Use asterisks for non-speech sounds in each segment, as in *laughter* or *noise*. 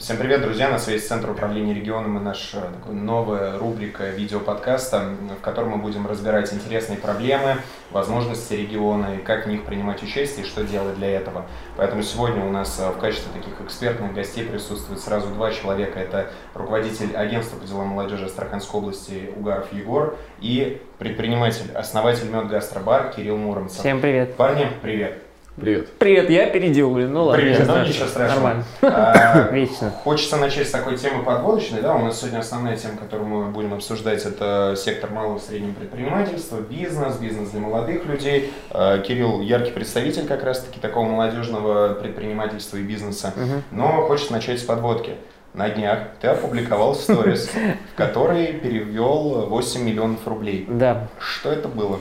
Всем привет, друзья! На связи Центр управления регионом и наша такая новая рубрика видеоподкаста, в котором мы будем разбирать интересные проблемы, возможности региона и как в них принимать участие и что делать для этого. Поэтому сегодня у нас в качестве таких экспертных гостей присутствует сразу два человека. Это руководитель агентства по делам молодежи Астраханской области Угаров Егор и предприниматель, основатель Медгастробар Кирилл Муромцев. Всем привет. Парни, привет! Привет. Привет, я опередил, блин, ну ладно. Привет, ну ничего страшного. Нормально. А, *laughs* Вечно. Хочется начать с такой темы подводочной, да, у нас сегодня основная тема, которую мы будем обсуждать, это сектор малого и среднего предпринимательства, бизнес, бизнес для молодых людей. А, Кирилл яркий представитель как раз-таки такого молодежного предпринимательства и бизнеса, но хочется начать с подводки. На днях ты опубликовал сторис, в который перевел 8 миллионов рублей. Да. Что это было?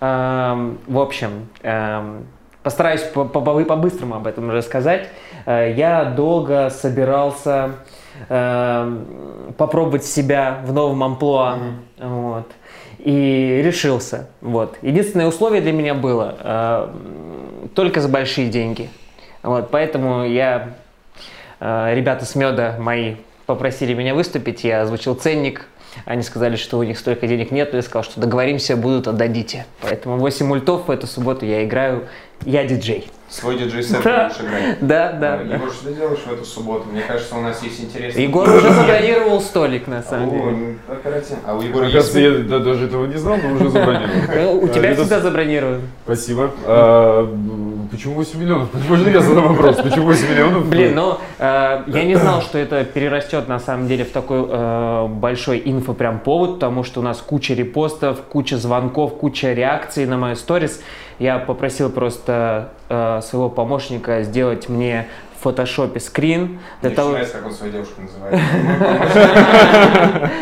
В общем, постараюсь по- по- по- по-быстрому об этом рассказать. Э, Я долго собирался эм, попробовать себя в новом амплуа. Вот. И решился. Вот. Единственное условие для меня было э, только за большие деньги. Вот. Поэтому я Э, Ребята с меда мои попросили меня выступить, я озвучил ценник. Они сказали, что у них столько денег нет, но я сказал, что договоримся, будут, отдадите. Поэтому 8 мультов в эту субботу я играю, я диджей. Свой диджей-сет Да. будешь играть? Да, да. А, да. Егор, что ты делаешь в эту субботу? Мне кажется, у нас есть интересный... Егор уже забронировал столик, на самом деле. О, оперативно. А у Егора есть... Я да, даже этого не знал, но уже забронировал. Э, У А, тебя это- всегда забронировано. Спасибо. А, почему 8 миллионов? *laughs* Можно я задам вопрос? Почему 8 миллионов? Блин, ну э, я не знал, что это перерастет на самом деле в такой э, большой инфо прям повод, потому что у нас куча репостов, куча звонков, куча реакций на мою сторис. Я попросил просто э, своего помощника сделать мне в фотошопе скрин для Мне того, нравится, как он свою девушку называет. *laughs*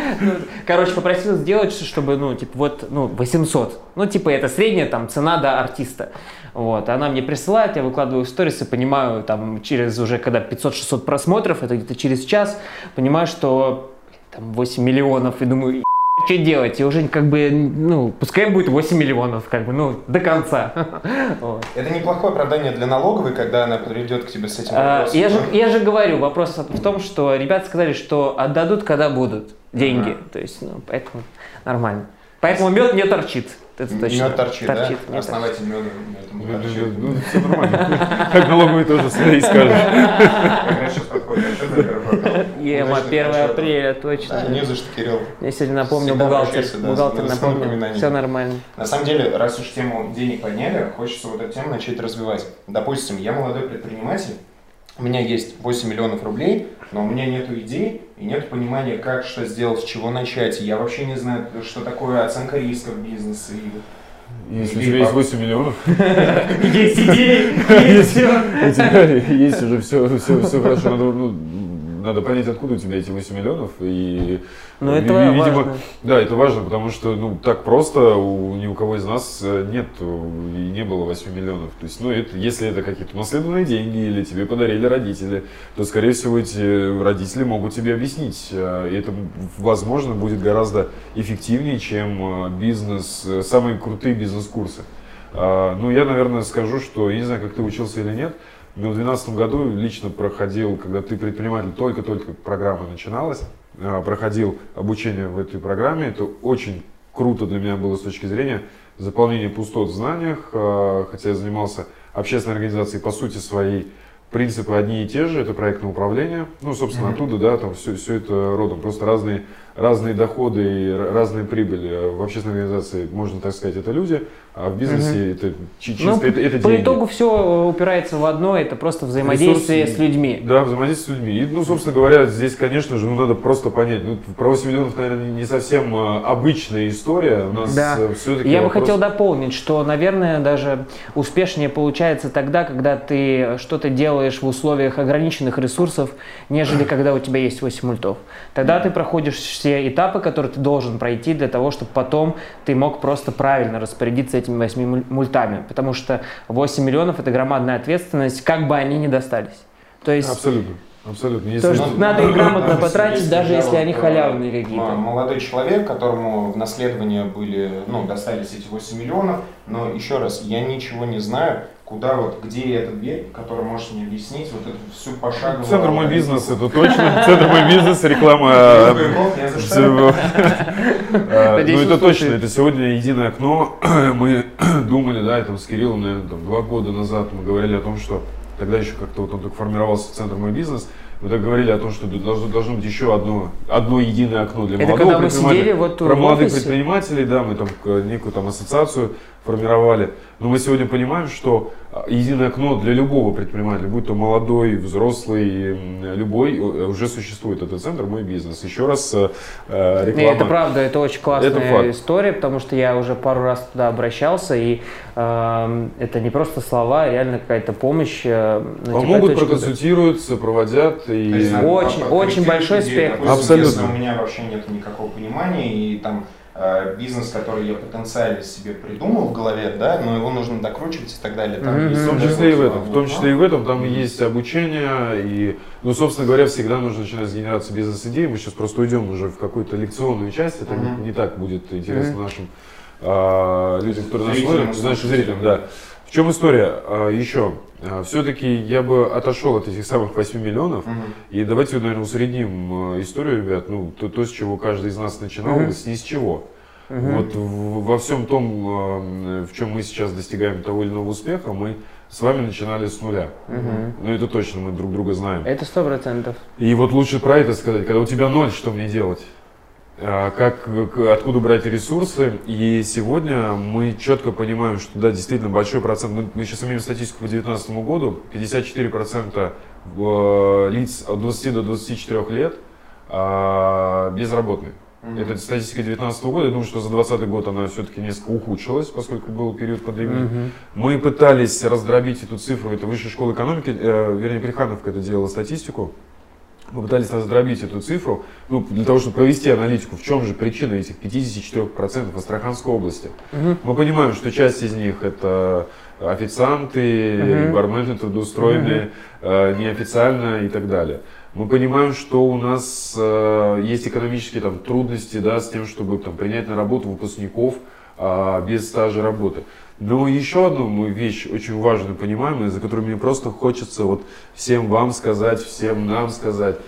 Короче, попросил сделать, чтобы, ну, типа, вот, ну, 800. Ну, типа, это средняя там цена до артиста. Вот, она мне присылает, я выкладываю в сторис и понимаю, там, через уже, когда 500-600 просмотров, это где-то через час, понимаю, что там 8 миллионов, и думаю, что делать? И уже как бы, ну, пускай будет 8 миллионов, как бы, ну, до конца. *laughs* Это неплохое оправдание для налоговой, когда она придет к тебе с этим А, вопросом. Я же, я же говорю, вопрос в том, что ребята сказали, что отдадут, когда будут деньги. Ага. То есть, ну, поэтому нормально. Поэтому мед не торчит. Это точно. Мед торчит, да? Торчит, мед Основатель меда Ну, медом торчит. Ну, все нормально. *laughs* Как налоговый тоже свои скажешь. Как сейчас подходит Ема, Удачных 1 отчетов. апреля, Да, точно. не за что, Кирилл. Мне сегодня напомнил Всегда бухгалтер. да, бухгалтер напомнил. напоминанием. Все нормально. На самом деле, раз уж тему денег подняли, хочется вот эту тему начать развивать. Допустим, я молодой предприниматель, у меня есть 8 миллионов рублей, но у меня нет идей и нет понимания, как что сделать, с чего начать. Я вообще не знаю, что такое оценка рисков бизнеса. И... Если у тебя есть 8 миллионов, *laughs* Есть идеи, *laughs* есть все. у тебя есть уже все, все, все хорошо. Надо, ну, понять, откуда у тебя эти 8 миллионов. И, Ну, ви- это ви- важно. Да, это важно, потому что ну, так просто у, ни у кого из нас э, нет и не было 8 миллионов. То есть, ну, это, если это какие-то унаследованные деньги или тебе подарили родители, то, скорее всего, эти родители могут тебе объяснить. э, И это, возможно, будет гораздо эффективнее, чем э, бизнес, э, самые крутые бизнес-курсы. А, Ну, я, наверное, скажу, что, я не знаю, как ты учился или нет, но в 2012 году лично проходил, когда ты предприниматель, только-только программа начиналась, а, проходил обучение в этой программе. Это очень круто для меня было с точки зрения заполнения пустот в знаниях, а, хотя я занимался общественной организацией по сути своей. Принципы одни и те же, это проектное управление. Ну, собственно, оттуда, да, там все, все это родом. Просто разные, разные доходы и разные прибыли. В общественной организации, можно так сказать, это люди, а в бизнесе это чи- чисто, Ну, это, это по деньги. итогу все упирается в одно, это просто взаимодействие Ресурсы. с людьми. Да, взаимодействие с людьми. И, ну, собственно говоря, здесь, конечно же, ну, надо просто понять. Ну, про 8 миллионов, наверное, не совсем э, обычная история. У нас Да. все-таки Я бы хотел дополнить, что, наверное, даже успешнее получается тогда, когда ты что-то делаешь в условиях ограниченных ресурсов, нежели *clears throat* когда у тебя есть 8 мультов. Тогда ты проходишь все этапы, которые ты должен пройти для того, чтобы потом ты мог просто правильно распорядиться этими 8 муль- мультами. Потому что 8 миллионов – это громадная ответственность, как бы они ни достались. То есть Абсолютно. Абсолютно. То, что Если- надо их грамотно потратить, даже я если они э, халявные какие-то. м- Молодой человек, которому в наследование были, ну, достались эти 8 миллионов, но еще раз, я ничего не знаю, Куда вот, где эта дверь, которую можешь мне объяснить, вот эту всю пошаговую... Центр мой бизнес, это точно. Центр мой бизнес, реклама. *laughs* э. *laughs* Э, Ну это точно, это сегодня единое окно. *clears throat* Мы *clears throat* думали, да, там с Кириллом, наверное, два года назад мы говорили о том, что тогда еще как-то вот он только формировался центр мой бизнес. Мы так говорили о том, что должно, должно быть еще одно, одно единое окно для Это молодого когда мы сидели вот Про молодых офисе? предпринимателей, да, мы там к- некую там ассоциацию формировали. Но мы сегодня понимаем, что единое окно для любого предпринимателя, будь то молодой, взрослый, любой, э, уже существует. Это центр «Мой бизнес». Еще раз э, э, Не, реклама. это правда, это очень классная Это факт. история, потому что я уже пару раз туда обращался, и эм, это не просто слова, а реально какая-то помощь. э, ну, типа, Помогут, это очень круто. проконсультируют, сопроводят. И... Очень- очень большой спектр. Абсолютно. Если у меня вообще нет никакого понимания, и там э, бизнес, который я потенциально себе придумал в голове, да, но его нужно докручивать и так далее. Там есть В том числе и в этом. В том числе и в этом. Там есть обучение. И, ну, собственно говоря, всегда нужно начинать с генерации бизнес-идей. Мы сейчас просто уйдем уже в какую-то лекционную часть. Это не- Мгм. не, так будет интересно Мгм. нашим а, людям, которые нас смотрят, нашим зрителям, да. В чем история? А, еще. Все-таки я бы отошел от этих самых 8 миллионов. Мгм. И давайте, наверное, усредним э, историю, ребят. Ну, то, то, с чего каждый из нас начинал, Мгм. с ни с чего. Мгм. Вот в- во всем том, в чем мы сейчас достигаем того или иного успеха, мы с вами начинали с нуля. Мгм. Ну, это точно, мы друг друга знаем. Это сто процентов. И вот лучше про это сказать, когда у тебя ноль, что мне делать? А, Как, откуда брать ресурсы? И сегодня мы четко понимаем, что да, действительно большой процент, мы, мы сейчас имеем статистику по 2019 году, 54% э, лиц от 20 до 24 лет а, безработные. Мгм. Это статистика 2019 года. Я думаю, что за 2020 год она все-таки несколько ухудшилась, поскольку был период пандемии. Мгм. Мы пытались раздробить эту цифру. Это Высшая школа экономики, э, вернее, Плехановка это делала статистику. Мы пытались раздробить эту цифру ну, для того, чтобы провести аналитику, в чем же причина этих 54% в Астраханской области. Мгм. Мы понимаем, что часть из них это официанты, Мгм. бармены трудоустроенные, э, неофициально и так далее. Мы понимаем, что у нас э, есть экономические там, трудности да, с тем, чтобы там, принять на работу выпускников а, без стажа работы. Но еще одну мы вещь очень важную понимаем, и за которую мне просто хочется вот всем вам сказать, всем нам сказать.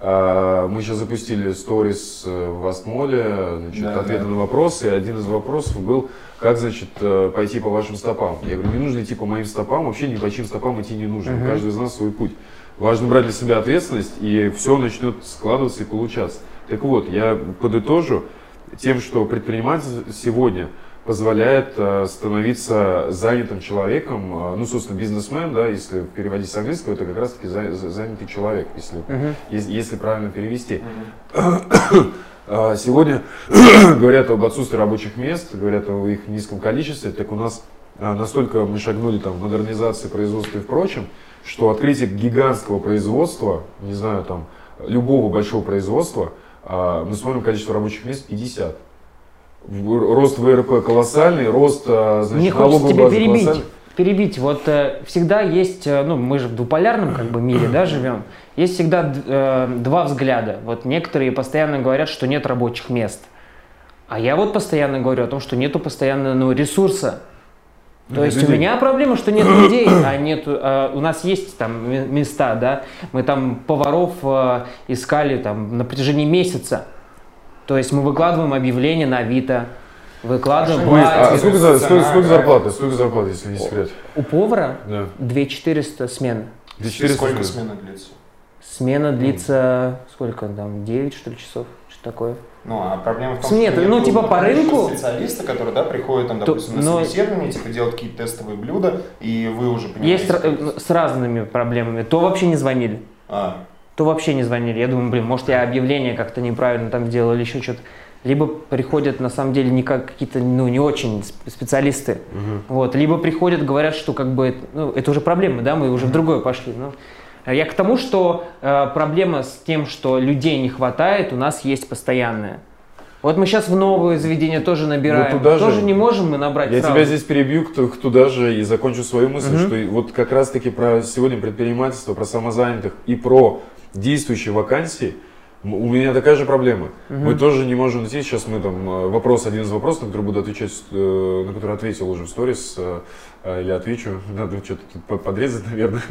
А, Мы сейчас запустили сторис э, в Астмоле, значит, Да, ответы да. на вопросы, и один из вопросов был, как, значит, э, пойти по вашим стопам. Я говорю, не нужно идти по моим стопам, вообще ни по чьим стопам идти не нужно. У Мгм. каждого из нас свой путь. Важно брать для себя ответственность, и все начнет складываться и получаться. Так вот, я подытожу тем, что предприниматель сегодня позволяет э, становиться занятым человеком, э, ну, собственно, бизнесмен, да, если переводить с английского, это как раз-таки за- за- занятый человек, если, Мгм. если, если правильно перевести. *coughs* А, Сегодня *coughs* говорят об отсутствии рабочих мест, говорят о их низком количестве, так у нас а, настолько мы шагнули там в модернизации производства и впрочем, что открытие гигантского производства, не знаю, там, любого большого производства, а, мы смотрим количество рабочих мест 50. Рост ВРП колоссальный, рост а, значит, Мне хочется тебя перебить. Перебить. Вот э, всегда есть, э, ну мы же в двуполярном как бы мире, да, живем. Есть всегда э, два взгляда. Вот некоторые постоянно говорят, что нет рабочих мест. А я вот постоянно говорю о том, что нету постоянно ну, ресурса. То Нет есть у людей. меня проблема, что нет людей, а нет, а у нас есть там места, да, мы там поваров э, искали там на протяжении месяца. То есть мы выкладываем объявление на Авито, выкладываем Ой, а сколько, за- сколько, сколько зарплаты? Сколько зарплаты, если не секрет? У повара Да. 2400 смен. 2400 Сколько смена длится? Смена длится, сколько там, 9 что ли часов, что такое? Ну, а проблема в том, Нет, что ну, нет типа, по рынку- специалисты, которые, да, приходят, там, То- допустим, на но- собеседование, типа, делать какие-то тестовые блюда, и вы уже понимаете... Есть с разными проблемами. То вообще не звонили, А, то вообще не звонили. Я думаю, блин, может я объявление как-то неправильно там сделал или еще что-то. Либо приходят на самом деле не как какие-то, ну, не очень сп- специалисты. Мгм. Вот, либо приходят, говорят, что как бы, ну, это уже проблема, да, мы уже в другое пошли. Ну, я к тому, что э, проблема с тем, что людей не хватает, у нас есть постоянная. Вот мы сейчас в новые заведения тоже набираем. Ну, туда же- тоже не можем мы набрать Я сразу. тебя здесь перебью к- к туда же и закончу свою мысль, Мгм. что вот как раз таки про сегодня предпринимательство, про самозанятых и про действующие вакансии, у меня такая же проблема. Мгм. Мы тоже не можем найти, сейчас мы там э, вопрос, один из вопросов, на который буду отвечать, э, на который ответил уже в сторис, э, а, отвечу, надо что-то тут подрезать, наверное.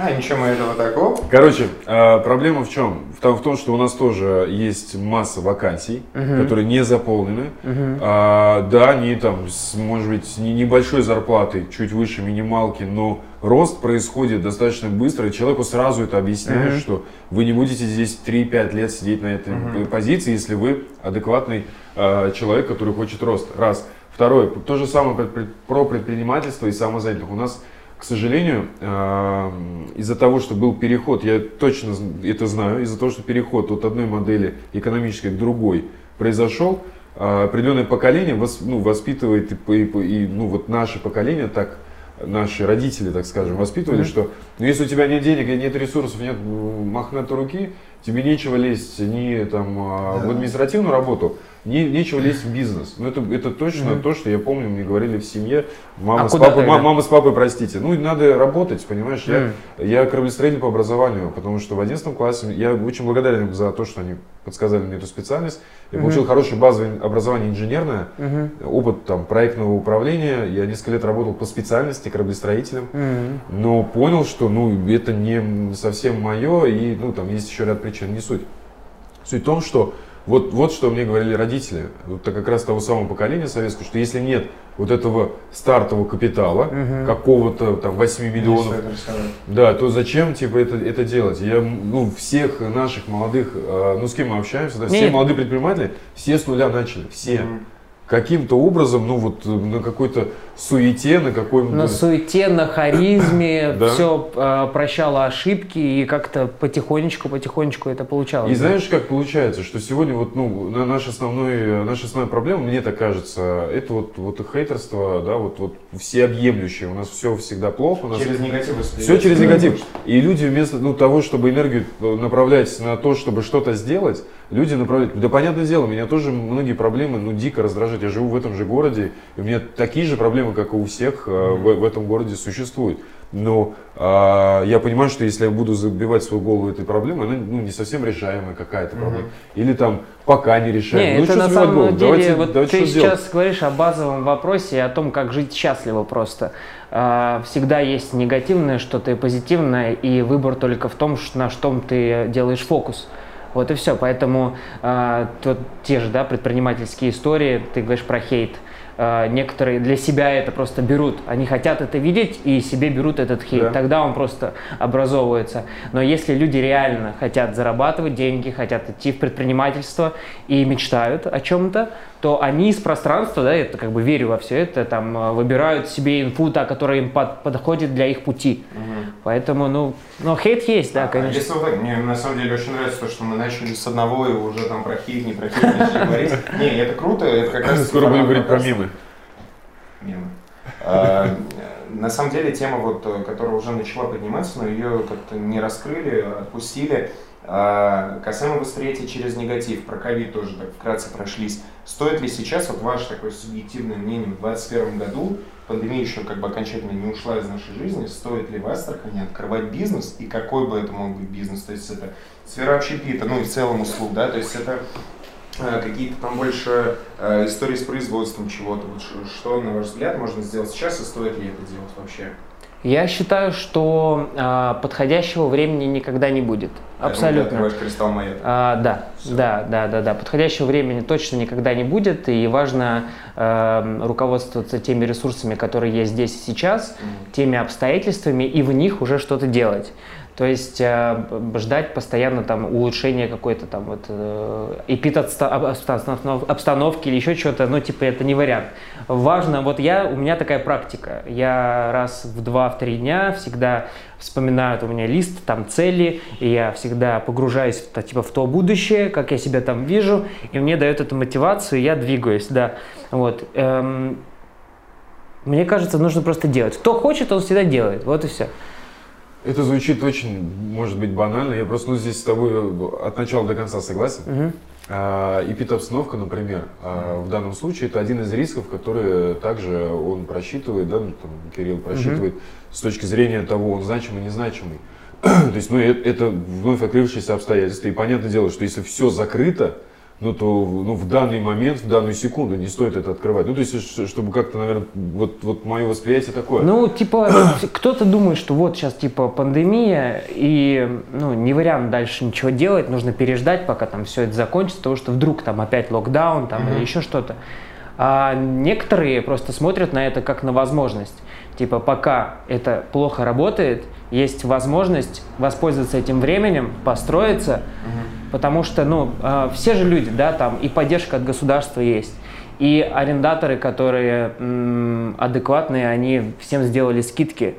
А, ничего мы этого такого. Короче, а, проблема в чем? В том, что у нас тоже есть масса вакансий, Мгм. которые не заполнены. Мгм. А, да, они там, с, может быть, с не- небольшой зарплатой, чуть выше минималки, но рост происходит достаточно быстро, и человеку сразу это объясняют, Мгм. что вы не будете здесь 3-5 лет сидеть на этой Мгм. позиции, если вы адекватный а, человек, который хочет рост. Раз. Второе, то же самое про предпринимательство и самозанятых. У нас, к сожалению, а, из-за того, что был переход, я точно это знаю, из-за того, что переход от одной модели экономической к другой произошел, а, определенное поколение ну, воспитывает, и, и и, ну, вот наше поколение так, наши родители, так скажем, воспитывали, Мгм. что ну, если у тебя нет денег, нет ресурсов, нет мохнатой руки, тебе нечего лезть ни там, а, в Да. административную работу, не, нечего лезть в бизнес. Ну, это, это точно Мгм. то, что я помню, мне говорили в семье. Мама, А с, папой, тогда? ма- мама с папой, простите. Ну, надо работать, понимаешь? Я, М. я кораблестроитель по образованию, потому что в 11 классе я очень благодарен им за то, что они подсказали мне эту специальность. Я Мгм. получил хорошее базовое образование инженерное, Мгм. опыт там, проектного управления. Я несколько лет работал по специальности кораблестроителем. Мгм. Но понял, что ну, это не совсем мое, и ну, там есть еще ряд причин, не суть. Суть в том, что вот, вот что мне говорили родители, вот так как раз того самого поколения советского, что если нет вот этого стартового капитала, Мгм. какого-то там 8 миллионов, это да, то зачем типа это, это делать? Я, ну, всех наших молодых, э, ну, с кем мы общаемся, да, все молодые предприниматели, все с нуля начали, все. Мгм. Каким-то образом, ну, вот э, на какой-то суете, на какой-то... На суете, на харизме, *coughs* Да. все прощало ошибки и как-то потихонечку, потихонечку это получалось. И да. знаешь, как получается, что сегодня вот, ну, на- наш основной, наша основная проблема, мне так кажется, это вот, вот хейтерство, да, вот, вот всеобъемлющее. У нас все всегда плохо, у нас Через негатив все через негатив. И люди вместо ну, того, чтобы энергию э, направлять на то, чтобы что-то сделать, люди направляют. Да, понятное дело, меня тоже многие проблемы, ну, дико раздражают. Я живу в этом же городе, и у меня такие же проблемы, как и у всех э, в, в этом городе существуют. Но а, я понимаю, что если я буду забивать свою голову этой проблемой, она ну, не совсем решаемая какая-то проблема. Или там пока не решаемая. Не, ну, это что на самом голову? деле, Давайте, вот давайте ты сейчас делать? говоришь о базовом вопросе, о том, как жить счастливо просто. А, Всегда есть негативное что-то и позитивное, и выбор только в том, на что ты делаешь фокус. Вот и все. Поэтому а, тут те же да, предпринимательские истории, ты говоришь про хейт. А, некоторые для себя это просто берут. Они хотят это видеть и себе берут этот хейт. Да. Тогда он просто образовывается. Но если люди реально хотят зарабатывать деньги, хотят идти в предпринимательство и мечтают о чем-то, то они из пространства, да, это как бы верю во все это, там э, выбирают себе инфу, та, которая им под- подходит для их пути. Мгм. Поэтому, ну, но хейт есть, да, А конечно. Если вот так, мне на самом деле очень нравится то, что мы начали с одного и уже там про хейт, не про хейт начали *laughs* говорить. Не, это круто, это как раз... Скоро будем говорить про мемы. Мемы. А, На самом деле тема, вот, э, которая уже начала подниматься, но ее как-то не раскрыли, отпустили. А, Касаемо восприятия через негатив, про ковид тоже так вкратце прошлись. Стоит ли сейчас, вот ваше такое субъективное мнение, в 2021 году, пандемия еще как бы окончательно не ушла из нашей жизни, стоит ли в Астрахани открывать бизнес и какой бы это мог быть бизнес? То есть это сфера общепита, ну и в целом услуг, да, то есть это э, какие-то там больше э, истории с производством чего-то. Вот что, на ваш взгляд, можно сделать сейчас и стоит ли это делать вообще? Я считаю, что а, подходящего времени никогда не будет. Ты Абсолютно. открываешь кристалл маяк. А, да, Всё. да, да, да, да. Подходящего времени точно никогда не будет, и важно эм, руководствоваться теми ресурсами, которые есть здесь и сейчас, Мгм. теми обстоятельствами, и в них уже что-то делать. То есть э, ждать постоянно там улучшения какой-то там вот э, обстанов- обстановки или еще что-то, ну типа это не вариант. Важно, вот я, у меня такая практика, я раз в два, в три дня всегда вспоминаю, у меня лист, там цели, и я всегда погружаюсь в, типа, в то будущее, как я себя там вижу, и мне дает эту мотивацию, я двигаюсь, да. Вот. Эм, мне кажется, нужно просто делать. Кто хочет, он всегда делает. Вот и все. Это звучит очень, может быть, банально. Я просто ну, здесь с тобой от начала до конца согласен. Мгм. А, Эпид-обстановка, например, а, в данном случае это один из рисков, которые также он просчитывает, да, ну, там, Кирилл просчитывает с точки зрения того, он значимый, незначимый. *clears throat* То есть, ну, э- это вновь открывшиеся обстоятельства. И понятное дело, что если все закрыто, ну то ну, в данный момент, в данную секунду не стоит это открывать. Ну, то есть, чтобы как-то, наверное, вот, вот мое восприятие такое. Ну, типа, *coughs* кто-то думает, что вот сейчас, типа, пандемия, и, ну, не вариант дальше ничего делать, нужно переждать, пока там все это закончится, потому что вдруг там опять локдаун, там, mm-hmm. или еще что-то. А некоторые просто смотрят на это как на возможность. Типа, пока это плохо работает, есть возможность воспользоваться этим временем, построиться, угу. Потому что, ну, э, все же люди, да, там и поддержка от государства есть, и арендаторы, которые м, адекватные, они всем сделали скидки.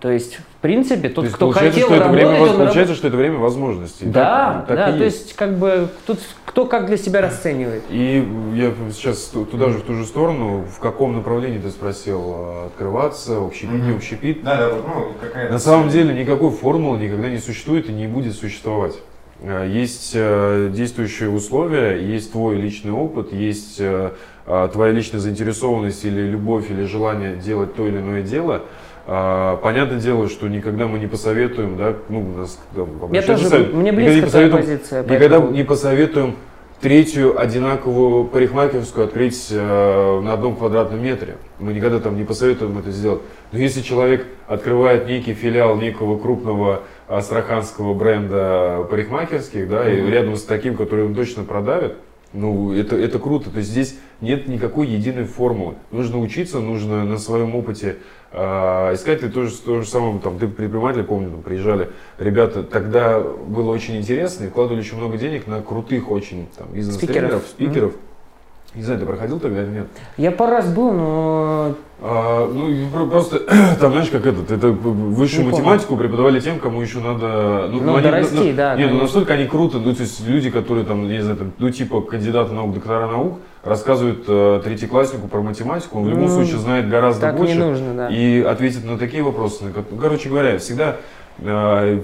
То есть, в принципе, тот, есть, кто хотел что это работать, время, он Получается, работ... что это время возможностей. Да, так, так да, то есть. есть, как бы, тут кто как для себя расценивает. И я сейчас туда же, в ту же сторону, в каком направлении ты спросил, а, открываться, общепит, mm-hmm. не общепит? Да, да, ну, какая На самом деле никакой формулы никогда не существует и не будет существовать. А, есть э, действующие условия, есть твой личный опыт, есть э, а, твоя личная заинтересованность или любовь или желание делать то или иное дело – а, понятное дело, что никогда мы не посоветуем, да, ну, у нас там, Я тоже, совет, мне близко такая позиция. Никогда поэтому... не посоветуем третью одинаковую парикмахерскую открыть э, на одном квадратном метре. Мы никогда там не посоветуем это сделать. Но если человек открывает некий филиал некого крупного астраханского бренда парикмахерских, да, mm-hmm. и рядом с таким, который он точно продавит, ну, это, это круто. То есть здесь нет никакой единой формулы. Нужно учиться, нужно на своем опыте э, искать. И то же, то же самое, там, ты предприниматель, помню, там, приезжали ребята, тогда было очень интересно и вкладывали очень много денег на крутых очень там, бизнес-тренеров, спикеров. спикеров. Mm-hmm не знаю, ты проходил тогда или нет? Я пару раз был, но... А, ну, просто, *clears throat* там, знаешь, как этот, это высшую не математику помню. преподавали тем, кому еще надо... Ну, ну они, дорасти, ну, да. Нет, ну, настолько они круто, ну, то есть люди, которые там, не знаю, там, ну, типа кандидаты наук, доктора наук, рассказывают э, третьекласснику про математику, он в любом ну, случае знает гораздо так больше. Не нужно, да. И ответит на такие вопросы. Ну, короче говоря, всегда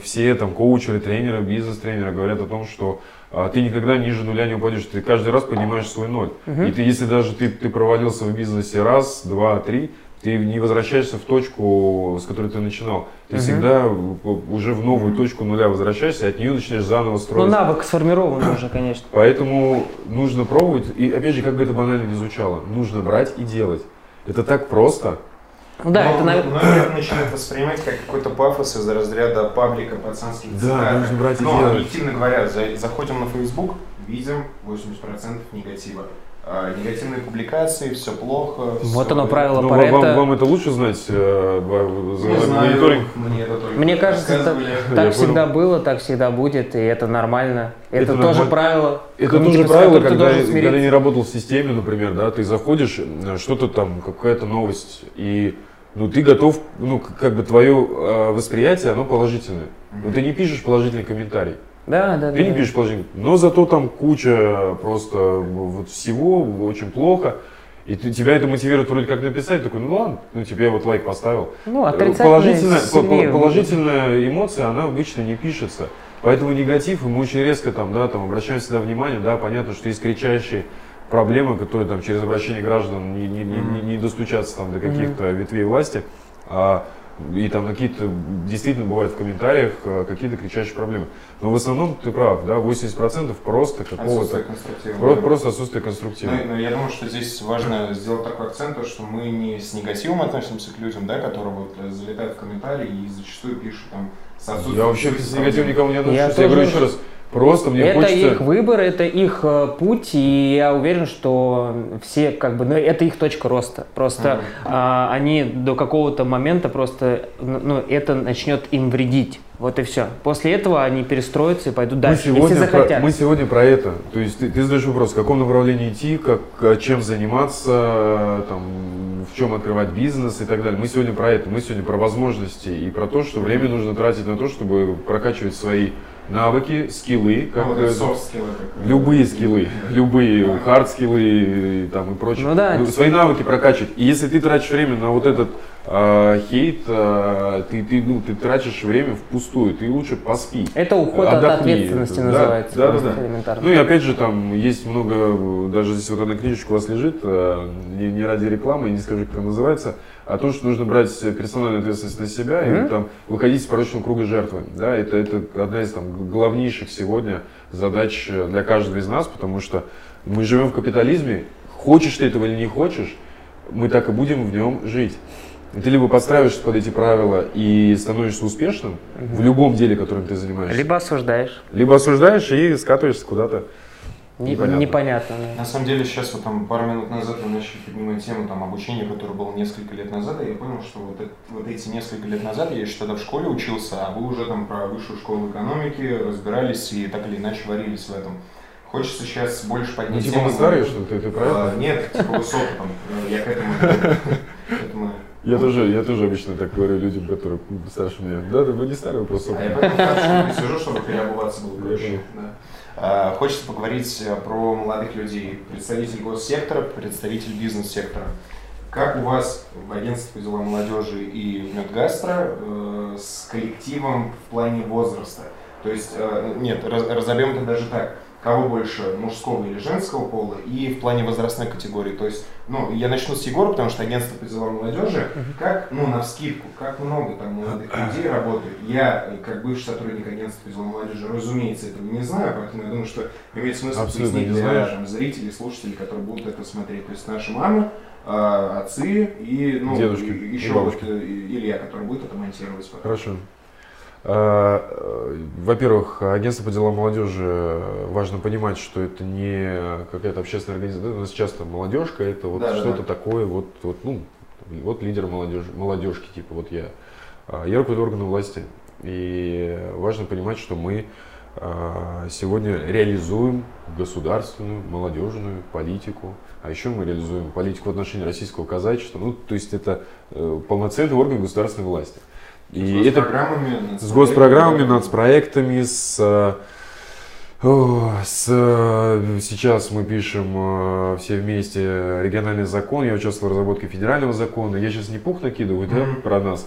все там коучеры, тренеры, бизнес-тренеры говорят о том, что а ты никогда ниже нуля не упадешь, ты каждый раз поднимаешь свой ноль. Угу. И ты, если даже ты, ты провалился в бизнесе раз, два, три, ты не возвращаешься в точку, с которой ты начинал. Ты угу. всегда уже в новую точку нуля возвращаешься, и от нее начинаешь заново строить. Ну, навык сформирован *clears throat* уже, конечно. Поэтому нужно пробовать. И опять же, как бы это банально не звучало, нужно брать и делать. Это так просто. Ну да, но, это, наверное... Но это начинают воспринимать как какой-то пафос из разряда паблика пацанских Да, нужно брать и но, делать. объективно говоря, за, заходим на Facebook, видим 80% негатива. А, негативные публикации, все плохо. Вот все оно правило ну, Паретта. Вам, вам это лучше знать э, не знаю, мониторинг? Мне, это только мне кажется, это, так всегда было, так всегда будет, и это нормально. Это, это тоже нормально. правило. Это тоже правило, когда, когда я не работал в системе, например, да, ты заходишь, э, что-то там, какая-то новость, и ну, ты готов, ну, как бы твое э, восприятие, оно положительное. Но ты не пишешь положительный комментарий. Да, да, ты да. не пишешь положительный. Но зато там куча просто вот всего, очень плохо. И ты, тебя это мотивирует вроде как написать, такой, ну ладно, ну тебе вот лайк поставил. Ну, положительная, по, положительная эмоция, она обычно не пишется. Поэтому негатив, и мы очень резко там, да, там обращаем всегда внимание, да, понятно, что есть кричащие проблемы, которые там через обращение граждан не, не, не, не достучаться там до каких-то mm-hmm. ветвей власти. А, и там какие-то, действительно бывают в комментариях э, какие-то кричащие проблемы. Но в основном ты прав, да, 80% просто какого-то... Просто, просто отсутствие конструктива. Ну, но я думаю, что здесь важно сделать такой акцент, что мы не с негативом относимся к людям, да, которые вот э, залетают в комментарии и зачастую пишут там с Я вообще с негативом никому не отношусь. Я, я говорю еще раз, Просто мне это хочется... их выбор, это их э, путь, и я уверен, что все как бы, ну, это их точка роста. Просто mm-hmm. а, они до какого-то момента просто, ну, это начнет им вредить. Вот и все. После этого они перестроятся и пойдут дальше, мы сегодня если захотят. Про, мы сегодня про это. То есть ты, ты задаешь вопрос, в каком направлении идти, как, чем заниматься, там, в чем открывать бизнес и так далее. Мы сегодня про это. Мы сегодня про возможности и про то, что время нужно тратить на то, чтобы прокачивать свои навыки, скиллы, как, ну, скиллы, любые скиллы, любые хард скиллы там и прочее. Ну, да. Ну, свои навыки прокачивать. И если ты тратишь время на вот этот э, хейт, э, ты, ты, ну, ты тратишь время впустую, ты лучше поспи. Это уход отдохни. от ответственности да, называется. Да, да, да. Ну и опять же там есть много, даже здесь вот одна книжечка у вас лежит, э, не, не ради рекламы, я не скажу, как она называется, о том, что нужно брать персональную ответственность на себя mm-hmm. и там, выходить из порочного круга жертвы. Да, это, это одна из там, главнейших сегодня задач для каждого из нас, потому что мы живем в капитализме, хочешь ты этого или не хочешь, мы так и будем в нем жить. Ты либо подстраиваешься под эти правила и становишься успешным угу. в любом деле, которым ты занимаешься. Либо осуждаешь. Либо осуждаешь и скатываешься куда-то. Непонятно. Непонятно да. На самом деле, сейчас вот там пару минут назад вы начали поднимать тему там, обучения, которое было несколько лет назад, и я понял, что вот, это, вот эти несколько лет назад я еще тогда в школе учился, а вы уже там про высшую школу экономики разбирались и так или иначе варились в этом. Хочется сейчас больше поднять ну, типа мы старые, что ты, ты про а, Нет, типа высоко там. Я к этому, к этому я тоже, я тоже обычно так говорю людям, которые старше меня. Да, да, вы не старый, вы просто... А я поэтому сижу, чтобы переобуваться было проще. А, хочется поговорить э, про молодых людей. Представитель госсектора, представитель бизнес-сектора. Как у вас в агентстве по делам молодежи и Медгастро э, с коллективом в плане возраста? То есть, э, нет, раз, разобьем это даже так кого больше, мужского или женского пола, и в плане возрастной категории. То есть, ну, я начну с Егора, потому что агентство по делам молодежи, как, ну, на вскидку, как много там молодых людей работает. Я, как бывший сотрудник агентства по делам молодежи, разумеется, этого не знаю, поэтому я думаю, что имеет смысл Абсолютно пояснить для там, зрителей, слушателей, которые будут это смотреть. То есть, наши мамы, а, отцы и, ну, Дедушки, еще и вот э, Илья, который будет это монтировать. Потом. Хорошо. А, э, во-первых, агентство по делам молодежи э, важно понимать, что это не какая-то общественная организация. У нас часто молодежка, это вот да, что-то да. такое, вот, вот, ну, вот лидер молодежи, молодежки, типа вот я. А, я руководитель органов власти. И важно понимать, что мы а, сегодня реализуем государственную молодежную политику, а еще мы реализуем политику в отношении российского казачества. Ну, то есть это э, полноценный орган государственной власти. И с это с госпрограммами, нацпроектами, с, с сейчас мы пишем э, все вместе региональный закон. Я участвовал в разработке федерального закона. Я сейчас не пух накидываю mm-hmm. да, про нас.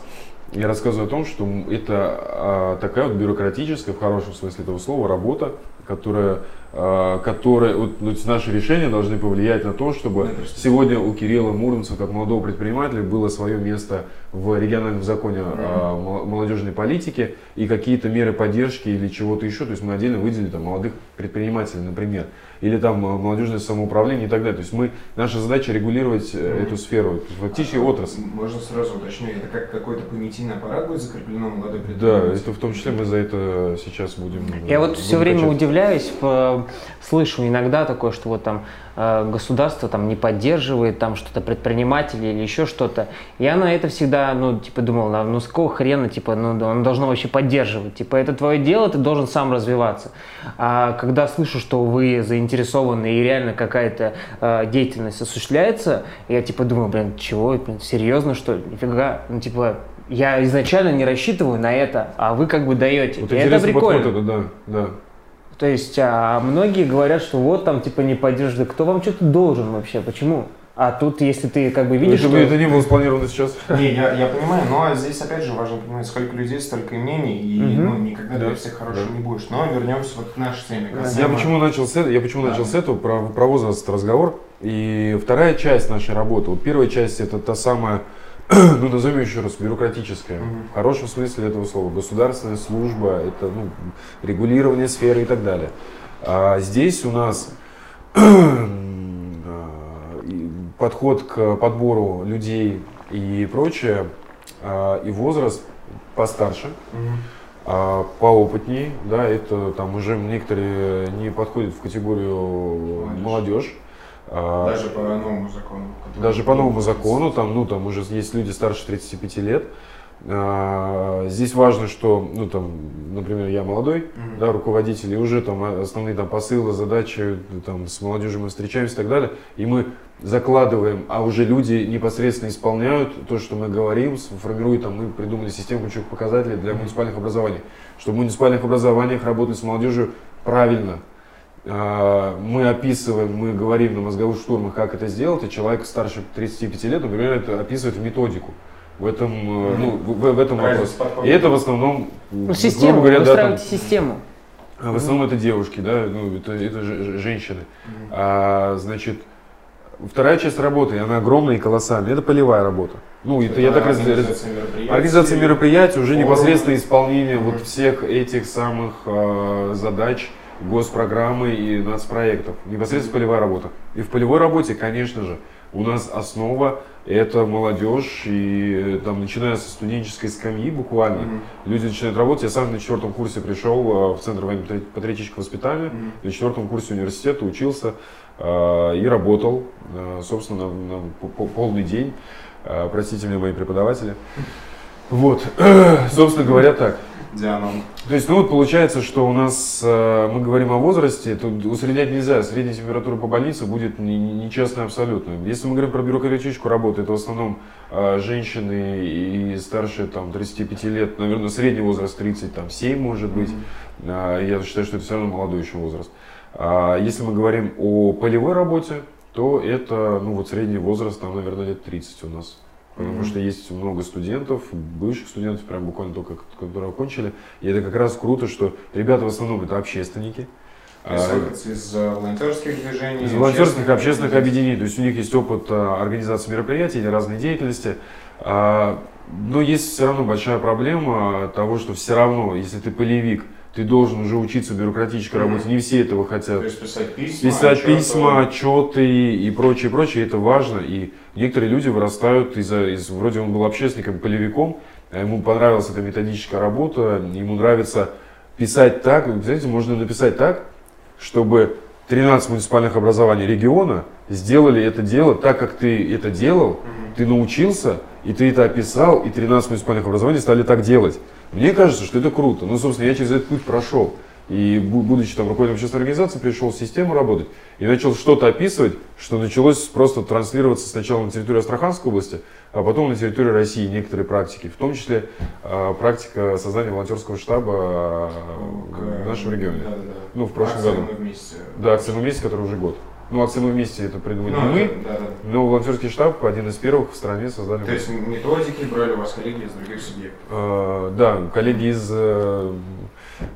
Я рассказываю о том, что это а, такая вот бюрократическая, в хорошем смысле этого слова, работа, которая а, которые, вот, вот наши решения должны повлиять на то, чтобы сегодня у Кирилла Муромцева, как молодого предпринимателя, было свое место в региональном законе о молодежной политике и какие-то меры поддержки или чего-то еще. То есть мы отдельно выделили там, молодых предпринимателей, например или там э, молодежное самоуправление и так далее. То есть мы, наша задача регулировать mm-hmm. эту сферу, фактически а, отрасль. Можно сразу уточнить, это как какой-то понятийный аппарат будет закреплено молодой Да, это в том числе мы за это сейчас будем Я вот все время качать. удивляюсь, слышу иногда такое, что вот там Э, государство там не поддерживает там что-то предприниматели или еще что-то. Я на это всегда, ну, типа, думал, ну, с какого хрена, типа, ну, он должно вообще поддерживать. Типа, это твое дело, ты должен сам развиваться. А когда слышу, что вы заинтересованы и реально какая-то э, деятельность осуществляется, я, типа, думаю, блин, чего, блин, серьезно, что ли? Нифига, ну, типа, я изначально не рассчитываю на это, а вы как бы даете. Вот и это прикольно. Подход, это, да, да. То есть, а многие говорят, что вот там типа не поддерживают. Кто вам что-то должен вообще? Почему? А тут, если ты как бы видишь, это, что... это не было спланировано сейчас. Не, я, я понимаю, но здесь опять же важно понимать, сколько людей, столько и мнений, и угу. ну, никогда да. для всех хорошим да. не будешь. Но вернемся вот к нашей теме. Я почему начал с этого, я почему да. начал с этого про, про возраст разговор. И вторая часть нашей работы, вот первая часть это та самая ну, назовем еще раз, бюрократическая, mm-hmm. в хорошем смысле этого слова. Государственная служба, это ну, регулирование сферы и так далее. А здесь у нас *clears throat* а, подход к подбору людей и прочее, а, и возраст постарше, mm-hmm. а поопытнее, да, это там уже некоторые не подходят в категорию молодежь. молодежь даже по новому закону. Даже по новому закону, там, ну, там уже есть люди старше 35 лет. А, здесь важно, что, ну, там, например, я молодой, mm-hmm. да, руководитель, и уже там основные там посылы, задачи, там, с молодежью мы встречаемся и так далее, и мы закладываем, а уже люди непосредственно исполняют то, что мы говорим, формируют, там, мы придумали систему ключевых показателей для муниципальных образований, чтобы в муниципальных образованиях работали с молодежью правильно, а, мы описываем, мы говорим на мозговых штурмах, как это сделать, и человек старше 35 лет, например, это описывает методику. В этом, mm-hmm. ну, в, в этом вопросе. И это в основном, ну, систему, говоря, да, там, систему. В основном mm-hmm. это девушки, да, ну, это, это женщины. Mm-hmm. А, значит, вторая часть работы, она огромная и колоссальная, это полевая работа. Ну, это, это я так разделяю. Организация мероприятий, уже непосредственно исполнение вот всех этих самых э, задач, госпрограммы и нацпроектов. Непосредственно полевая работа. И в полевой работе, конечно же, у нас основа это молодежь, и там, начиная со студенческой скамьи буквально, mm-hmm. люди начинают работать. Я сам на четвертом курсе пришел в Центр военно-патриотического воспитания, mm-hmm. на четвертом курсе университета учился э, и работал, э, собственно, на, на полный день. Э, простите меня, мои преподаватели. Вот, *clears throat* собственно говоря, так. Диана. То есть, ну вот получается, что у нас, э, мы говорим о возрасте, тут усреднять нельзя, средняя температура по больнице будет нечестной абсолютно. Если мы говорим про бюрократическую работу, это в основном э, женщины и старше там 35 лет, наверное, средний возраст 30, там 7 может быть. Mm-hmm. Я считаю, что это все равно молодой еще возраст. А если мы говорим о полевой работе, то это, ну вот средний возраст, там, наверное, лет 30 у нас. Потому mm-hmm. что есть много студентов, бывших студентов, прям буквально только, которые окончили. И это как раз круто, что ребята в основном это общественники. А, из э, волонтерских движений? Из волонтерских общественных объединений. То есть у них есть опыт э, организации мероприятий или разной деятельности. А, но есть все равно большая проблема того, что все равно, если ты полевик, ты должен уже учиться бюрократической работе. Mm-hmm. Не все этого хотят. То есть писать письма, писать отчеты. письма, отчеты и прочее, прочее. Это важно. И некоторые люди вырастают из, из вроде он был общественником, полевиком, а ему понравилась эта методическая работа, ему нравится писать так. Знаете, можно написать так, чтобы 13 муниципальных образований региона сделали это дело так, как ты это делал, mm-hmm. ты научился, и ты это описал, и 13 муниципальных образований стали так делать. Мне кажется, что это круто. Ну, собственно, я через этот путь прошел. И будучи там руководителем общественной организации, пришел в систему работать и начал что-то описывать, что началось просто транслироваться сначала на территории Астраханской области, а потом на территории России некоторые практики, в том числе э, практика создания волонтерского штаба э, в нашем регионе. Да, да, да. Ну, в прошлом акция году. Вместе. Да, акция мы вместе, который уже год. Ну, акции мы вместе это придумали ну, мы, да, да. но волонтерский штаб один из первых в стране создали. То есть методики брали у вас коллеги из других субъектов? Э, да, коллеги из, э,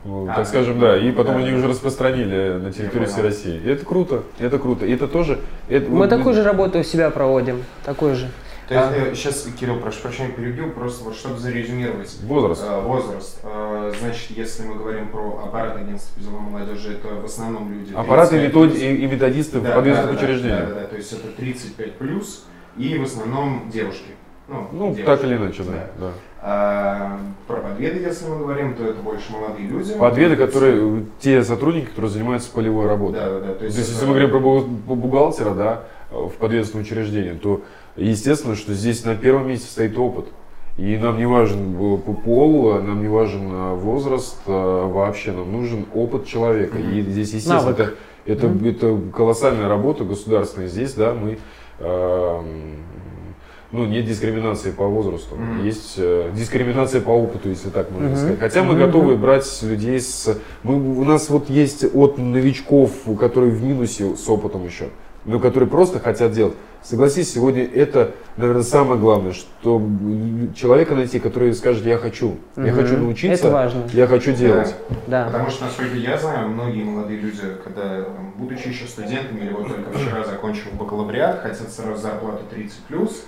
ну, а, так скажем, да, и потом да, они да. уже распространили на территории всей России. И это круто, это круто. И это тоже... Это, мы вот, такую же работу у себя проводим, такой же. То есть, а... сейчас, Кирилл, прошу прощения, перебил, просто вот чтобы зарезюмировать. Возраст. Э, возраст. Э, значит, если мы говорим про аппарат агентства призывной молодежи, это в основном люди... Аппараты метод... и, методисты да, в подвесных да, учреждениях. Да, да, да, то есть это 35 плюс и в основном девушки. Ну, ну девушки. так или иначе, да. да. да. А, про подведы, если мы говорим, то это больше молодые люди. Подведы, которые, те сотрудники, которые занимаются полевой работой. Да, да, да. То есть, то есть это... если мы говорим про бухгалтера, да, в подведомственном учреждении, то естественно, что здесь на первом месте стоит опыт. И нам не важен пол, нам не важен а, возраст, а, вообще нам нужен опыт человека. И здесь, естественно, Навык. это, это, mm-hmm. это колоссальная работа государственная. Здесь, да, мы э, ну, нет дискриминации по возрасту, mm-hmm. есть э, дискриминация по опыту, если так можно mm-hmm. сказать. Хотя мы mm-hmm. готовы брать людей с... Мы, у нас вот есть от новичков, которые в минусе с опытом еще, но которые просто хотят делать. Согласись, сегодня это, наверное, самое главное, что человека найти, который скажет, я хочу, угу. я хочу научиться, это важно. я хочу делать. Да. Потому что, насколько я знаю, многие молодые люди, когда, будучи еще студентами или вот только вчера закончив бакалавриат, хотят сразу зарплату 30 плюс,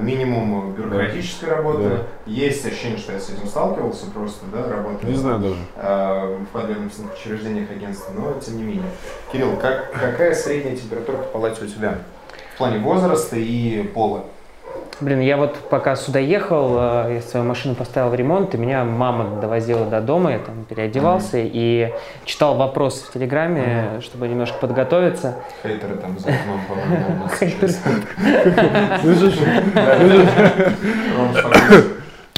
минимум бюрократической да. работы. Да. Есть ощущение, что я с этим сталкивался просто, да, работая не знаю даже. А, в подведомственных учреждениях агентства, но тем не менее. Кирилл, как, какая средняя температура в палате у тебя? плане возраста и пола? Блин, я вот пока сюда ехал, э, я свою машину поставил в ремонт, и меня мама довозила до дома, я там переодевался mm-hmm. и читал вопросы в Телеграме, mm-hmm. чтобы немножко подготовиться. Хейтеры там за окном, по-моему, Слышишь?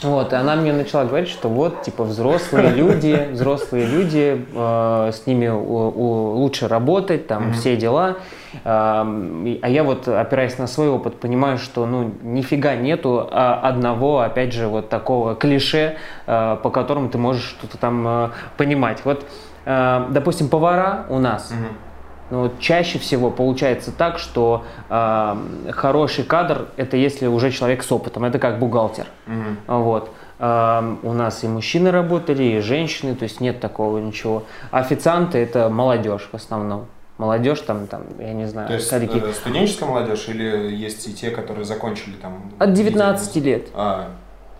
Вот, и она мне начала говорить, что вот, типа, взрослые *laughs* люди, взрослые люди, э, с ними у, у, лучше работать, там, mm-hmm. все дела. Э, а я вот, опираясь на свой опыт, понимаю, что, ну, нифига нету а, одного, опять же, вот такого клише, э, по которому ты можешь что-то там э, понимать. Вот, э, допустим, повара у нас. Mm-hmm но вот чаще всего получается так, что э, хороший кадр это если уже человек с опытом, это как бухгалтер. Угу. Вот. Э, у нас и мужчины работали, и женщины, то есть нет такого ничего. Официанты это молодежь в основном. Молодежь там, там, я не знаю. То есть кадики. Э, студенческая молодежь или есть и те, которые закончили там? От 19 лет. А,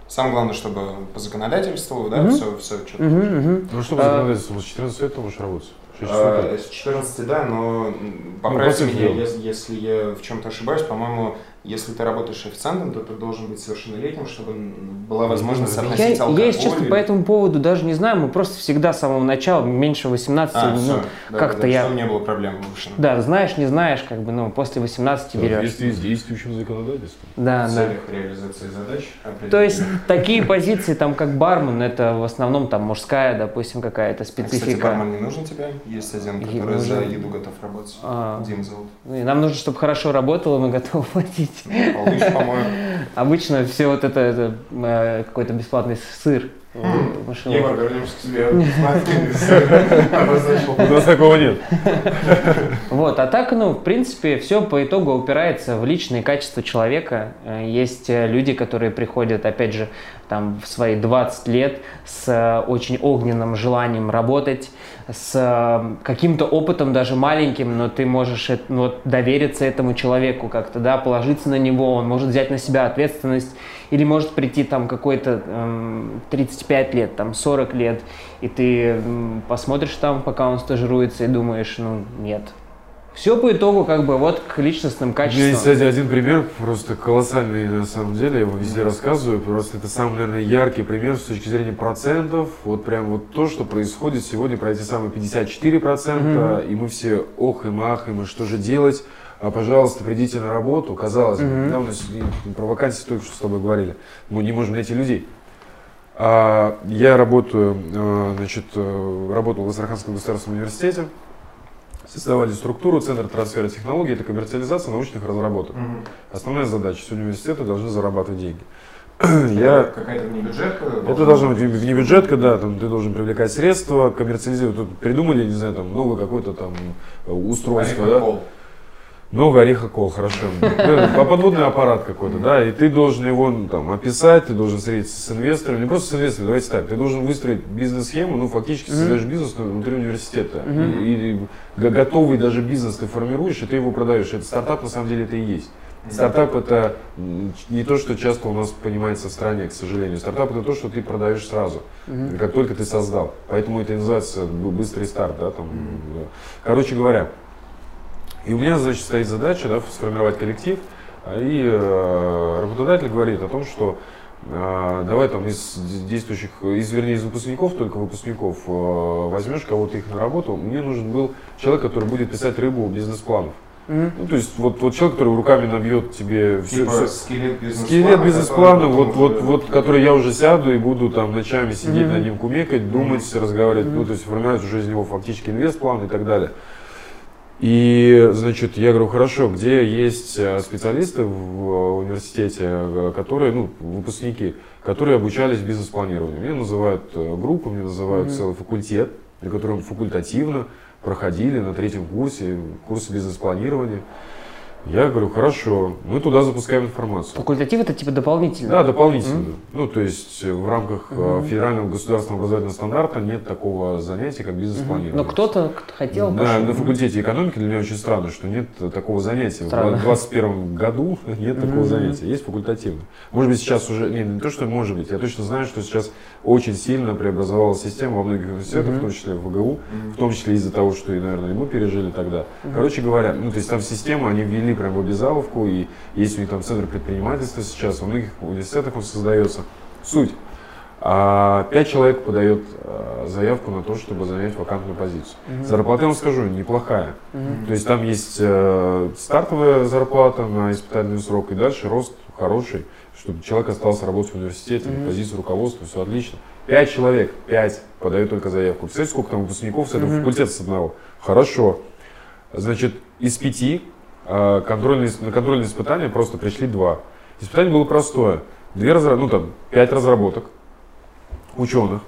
Самое главное, чтобы по законодательству, да, угу. все, все что-то. Угу, угу. Ну что по законодательству, с 14 лет можешь работать. А, с 14, да, но поправьте ну, меня, если, если я в чем-то ошибаюсь, по-моему, если ты работаешь официантом, то ты должен быть совершеннолетним, чтобы была возможность совместить я, алкоголь. Я, если честно, по этому поводу даже не знаю. Мы просто всегда с самого начала, меньше 18, а, ну, все, да, как-то да, я... Чтобы не было проблем выше. Да, знаешь, не знаешь, как бы, ну, после 18 берешь. Если с действующим законодательством. Да, в да. целях реализации задач. То есть, такие позиции, там, как бармен, это в основном там мужская, допустим, какая-то специфика. А, кстати, бармен не нужен тебе? Есть один, который за еду готов работать. А, Дим зовут. Нам нужно, чтобы хорошо работало, мы готовы платить. Ну, по-моему. Обычно все вот это, это э, какой-то бесплатный сыр. Егор, вернемся к тебе. *laughs* У нас такого нет. Вот, а так, ну, в принципе, все по итогу упирается в личные качества человека. Э, есть э, люди, которые приходят, опять же, там, в свои 20 лет с э, очень огненным желанием работать, с каким-то опытом даже маленьким, но ты можешь ну, вот, довериться этому человеку как-то, да, положиться на него, он может взять на себя ответственность, или может прийти там какой-то эм, 35 лет, там 40 лет, и ты эм, посмотришь там, пока он стажируется, и думаешь, ну нет, все по итогу как бы вот к личностным качествам. У меня есть один, один пример, просто колоссальный на самом деле, я его везде рассказываю, просто это самый, наверное, яркий пример с точки зрения процентов, вот прям вот то, что происходит сегодня про эти самые 54%, mm-hmm. и мы все ох и мах, и мы что же делать, а, пожалуйста, придите на работу, казалось бы, mm-hmm. недавно про вакансии только что с тобой говорили, мы не можем найти людей. А, я работаю, а, значит, э, работал в Астраханском государственном университете, создавали структуру Центра трансфера технологий, это коммерциализация научных разработок. Угу. Основная задача, все университеты должны зарабатывать деньги. Я... Какая-то внебюджетка? Это должна быть внебюджетка, да, там ты должен привлекать средства, коммерциализировать. Тут придумали, не знаю, там новое какое-то там устройство, да? Новый орехокол, хорошо. Подводный аппарат какой-то, да, и ты должен его ну, там описать, ты должен встретиться с инвестором, не просто с инвестором, давайте так, ты должен выстроить бизнес-схему, ну, фактически создаешь бизнес внутри университета. И, готовый даже бизнес ты формируешь, и ты его продаешь. Это стартап, на самом деле, это и есть. Стартап это не то, что часто у нас понимается в стране, к сожалению. Стартап это то, что ты продаешь сразу, как только ты создал. Поэтому это называется быстрый старт. Да, там, Короче говоря, и у меня, значит, стоит задача да, сформировать коллектив, и э, работодатель говорит о том, что э, давай там из действующих, из, вернее, из выпускников, только выпускников, э, возьмешь кого-то их на работу. Мне нужен был человек, который будет писать рыбу бизнес-планов. Mm-hmm. Ну, то есть вот, вот человек, который руками набьет тебе типа все, скелет бизнес-плана, скелет бизнес-плана вот, вот, вот, который я уже сяду и буду там ночами сидеть mm-hmm. над ним кумекать, думать, mm-hmm. разговаривать, mm-hmm. ну, то есть формировать уже из него фактически инвест-план и так далее. И, значит, я говорю, хорошо, где есть э, специалисты в э, университете, э, которые, ну, выпускники, которые обучались бизнес-планированию. Мне называют группу, мне называют mm-hmm. целый факультет, на котором факультативно проходили на третьем курсе курсы бизнес-планирования. Я говорю, хорошо, мы туда запускаем информацию. Факультатив это типа дополнительно? Да, дополнительно. Mm-hmm. Ну, то есть в рамках mm-hmm. федерального государственного образовательного стандарта нет такого занятия, как бизнес-планирование. Mm-hmm. Но кто-то хотел Да, пошел. на факультете экономики для меня очень странно, что нет такого занятия. Странно. В 2021 году *laughs* нет такого mm-hmm. занятия, есть факультативно. Может быть, сейчас уже, не, не то, что может быть, я точно знаю, что сейчас очень сильно преобразовалась система во многих университетах, mm-hmm. в том числе в ВГУ, mm-hmm. в том числе из-за того, что, и, наверное, и мы пережили тогда. Mm-hmm. Короче говоря, ну, то есть там система, они ввели ввели прям в обязаловку, и есть у них там центр предпринимательства сейчас, во многих университетах он создается. Суть. А пять человек подает а, заявку на то, чтобы занять вакантную позицию. Угу. Зарплата, я вам скажу, неплохая. Угу. То есть там есть э, стартовая зарплата на испытательный срок, и дальше рост хороший, чтобы человек остался работать в университете, угу. позиции руководства, все отлично. Пять человек, пять подают только заявку. Представляете, сколько там выпускников с этого угу. факультета с одного? Хорошо. Значит, из пяти контрольные, на контрольные испытания просто пришли два. Испытание было простое. Две разра... ну, там, пять разработок ученых.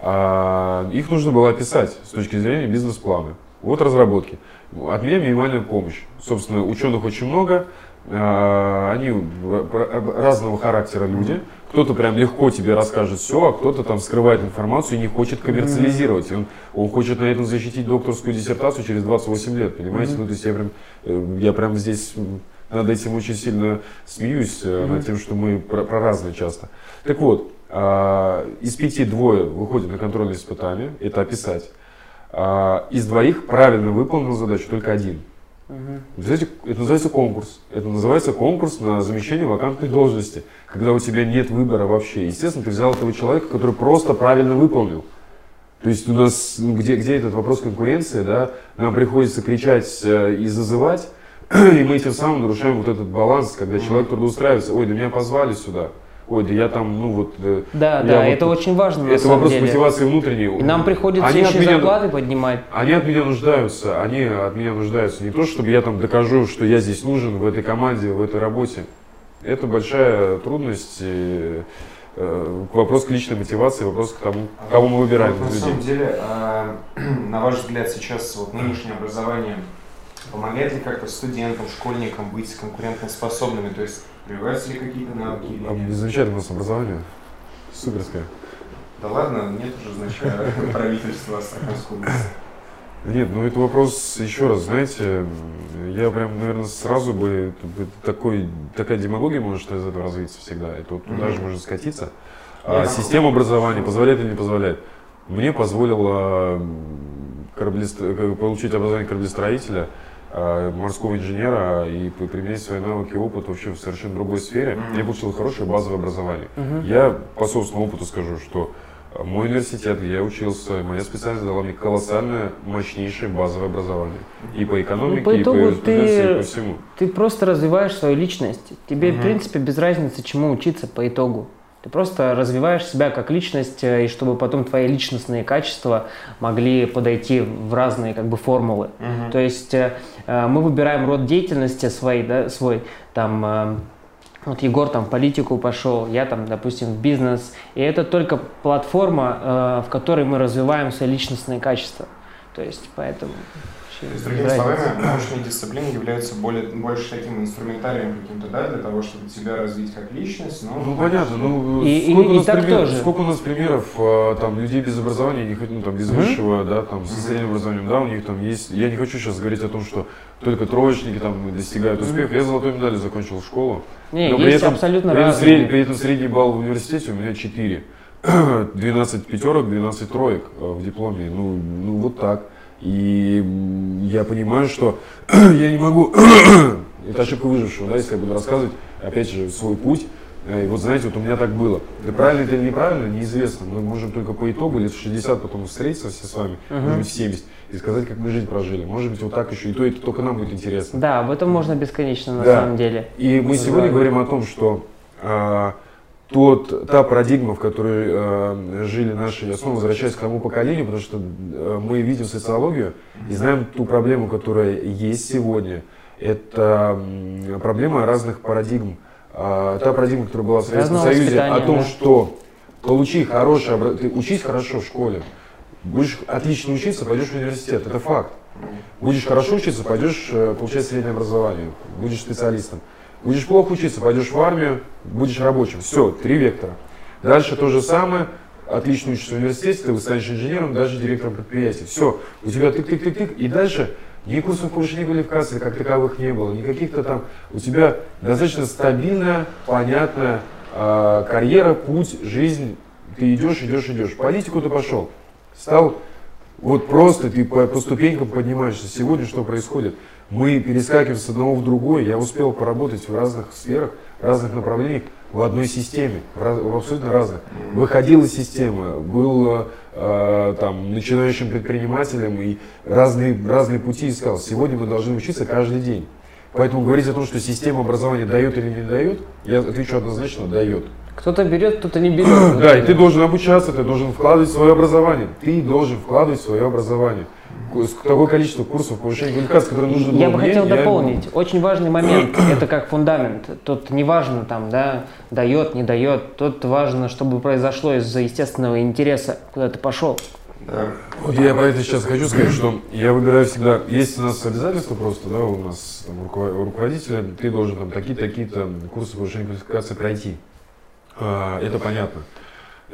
А, их нужно было описать с точки зрения бизнес-плана. Вот разработки. От меня минимальная помощь. Собственно, ученых очень много. А, они разного характера люди. Кто-то прям легко тебе расскажет все, а кто-то там скрывает информацию и не хочет коммерциализировать. Он, он хочет на этом защитить докторскую диссертацию через 28 лет, понимаете? Ну, то есть я прям, э, я прям здесь над этим очень сильно смеюсь, mm-hmm. над тем, что мы про, про разные часто. Так вот, а, из пяти двое выходят на контрольные испытания, это описать. а, из двоих правильно выполнил задачу только один. Знаете, это называется конкурс. Это называется конкурс на замещение вакантной должности, когда у тебя нет выбора вообще. Естественно, ты взял этого человека, который просто правильно выполнил. То есть у нас, ну, где, где этот вопрос конкуренции, да, нам приходится кричать э, и зазывать, *clears throat* и мы тем самым нарушаем вот этот баланс, когда человек трудоустраивается, ой, да меня позвали сюда, ой, да я там, ну вот... э, Да, да, вот- это очень важно на Это самом вопрос деле. мотивации внутренней. И нам приходится Они еще меня- зарплаты поднимать. Они от меня нуждаются, они от меня нуждаются. Не то, чтобы я там докажу, что я здесь нужен в этой команде, в этой работе. Это большая трудность, и, э, вопрос к личной мотивации, вопрос к тому, кого мы выбираем Вот на людей. самом деле, а, *clears throat* на ваш взгляд, сейчас вот нынешнее образование помогает ли как-то студентам, школьникам быть конкурентоспособными? То есть прививаются ли какие-то навыки или А, нет? Замечательное у нас образование. Суперское. Да ладно, нет уже, значит, *laughs* правительства Астраханской области. Нет, ну это вопрос, еще раз, знаете, я прям, наверное, сразу бы, такой, такая демагогия может из этого развиться всегда, это вот туда же может скатиться. А система образования позволяет или не позволяет? Мне позволило кораблестро- получить образование кораблестроителя, морского инженера и применять свои навыки и опыт вообще в совершенно другой сфере. Мгм. Я получил хорошее базовое образование. Мгм. Я по собственному опыту скажу, что э, мой университет, где я учился, моя специальность дала мне колоссальное, мощнейшее базовое образование. И по экономике, Ну, по и по итогу ты- и по всему. Ты просто развиваешь свою личность. Тебе, Мгм. в принципе, без разницы, чему учиться по итогу. Ты просто развиваешь себя как личность, э, и чтобы потом твои личностные качества могли подойти в разные как бы формулы. Мгм. То есть э, э, мы выбираем род деятельности свой, да, свой, там, э, вот Егор там в политику пошел, я там, допустим, в бизнес, и это только платформа, э, в которой мы развиваем свои личностные качества. То есть поэтому... То есть, другими словами, научные дисциплины являются более, больше таким инструментарием каким-то, да, для того, чтобы тебя развить как личность, но... Ну понятно, ну И- сколько, и- у и нас так примеров, тоже. сколько у нас примеров а, там людей без образования, не хоть- ну там без Мгм. высшего, да, там со средним образованием, да, у них там есть. Я не хочу сейчас говорить о том, что только троечники там достигают успеха. Я золотой медалью закончил школу. Не, Но при есть этом- абсолютно При этом, разные. средний, при этом средний балл в университете у меня 4. 12 *clears throat* пятерок, 12 троек э, в дипломе. Ну, ну вот так. И я понимаю, что *clears throat* я не могу... *clears throat* Это ошибка выжившего, да, если я буду рассказывать, опять же, свой путь. Э, И вот знаете, вот у меня так было. Это правильно это или неправильно, неизвестно. Мы можем только по итогу лет в 60 потом встретиться все с вами, Мгм. может быть в 70, и сказать, как мы жизнь прожили. Может быть, вот так еще. И то, это только нам будет интересно. Да, об этом можно бесконечно на Да. самом деле. И мы сегодня говорим о том, что а, тот, та парадигма, в которой а, жили наши, я снова возвращаюсь к тому поколению, потому что а, мы видим социологию и знаем ту проблему, которая есть сегодня. Это м, проблема разных парадигм. А, та парадигма, которая была в Советском Разного Союзе, о том, да. что получи хорошее, обра- ты учись хорошо в школе, будешь отлично учиться, пойдешь в университет, это факт. Будешь хорошо учиться, пойдешь э, получать среднее образование, будешь специалистом. Будешь плохо учиться, пойдешь в армию, будешь рабочим. Все, три вектора. Дальше то же самое. Отлично учишься в университете, ты станешь инженером, даже директором предприятия. Все, у тебя тык-тык-тык-тык. И дальше ни курсов повышения квалификации как таковых не было, ни каких-то там. У тебя достаточно стабильная, понятная э, карьера, путь, жизнь. Ты идешь, идешь, идешь. В политику ты пошел. Стал вот просто ты по, по ступенькам поднимаешься. Сегодня что происходит? Мы перескакиваем с одного в другое. Я успел поработать в разных сферах, разных направлениях, в одной системе, в, абсолютно разных. Выходил из системы, был э, там начинающим предпринимателем и разные, разные пути искал. Сегодня мы должны учиться каждый день. Поэтому говорить о том, что система образования дает или не дает, я отвечу однозначно, дает. Кто-то берет, кто-то не берет. *clears throat* Да, и ты должен обучаться, ты должен вкладывать в свое образование. Ты должен вкладывать в свое образование. Такое количество курсов повышения квалификации, которые нужно было Я бы мне, хотел я- дополнить. Очень важный момент. Это как фундамент. Тут не важно, там, да, дает, не дает. Тут важно, чтобы произошло из-за естественного интереса, куда ты пошел. Да. Вот я про это сейчас хочу сказать, что я выбираю всегда, есть у нас обязательства просто, да, у нас там, у руководителя, ты должен там такие-такие-то курсы повышения квалификации пройти. А, это понятно.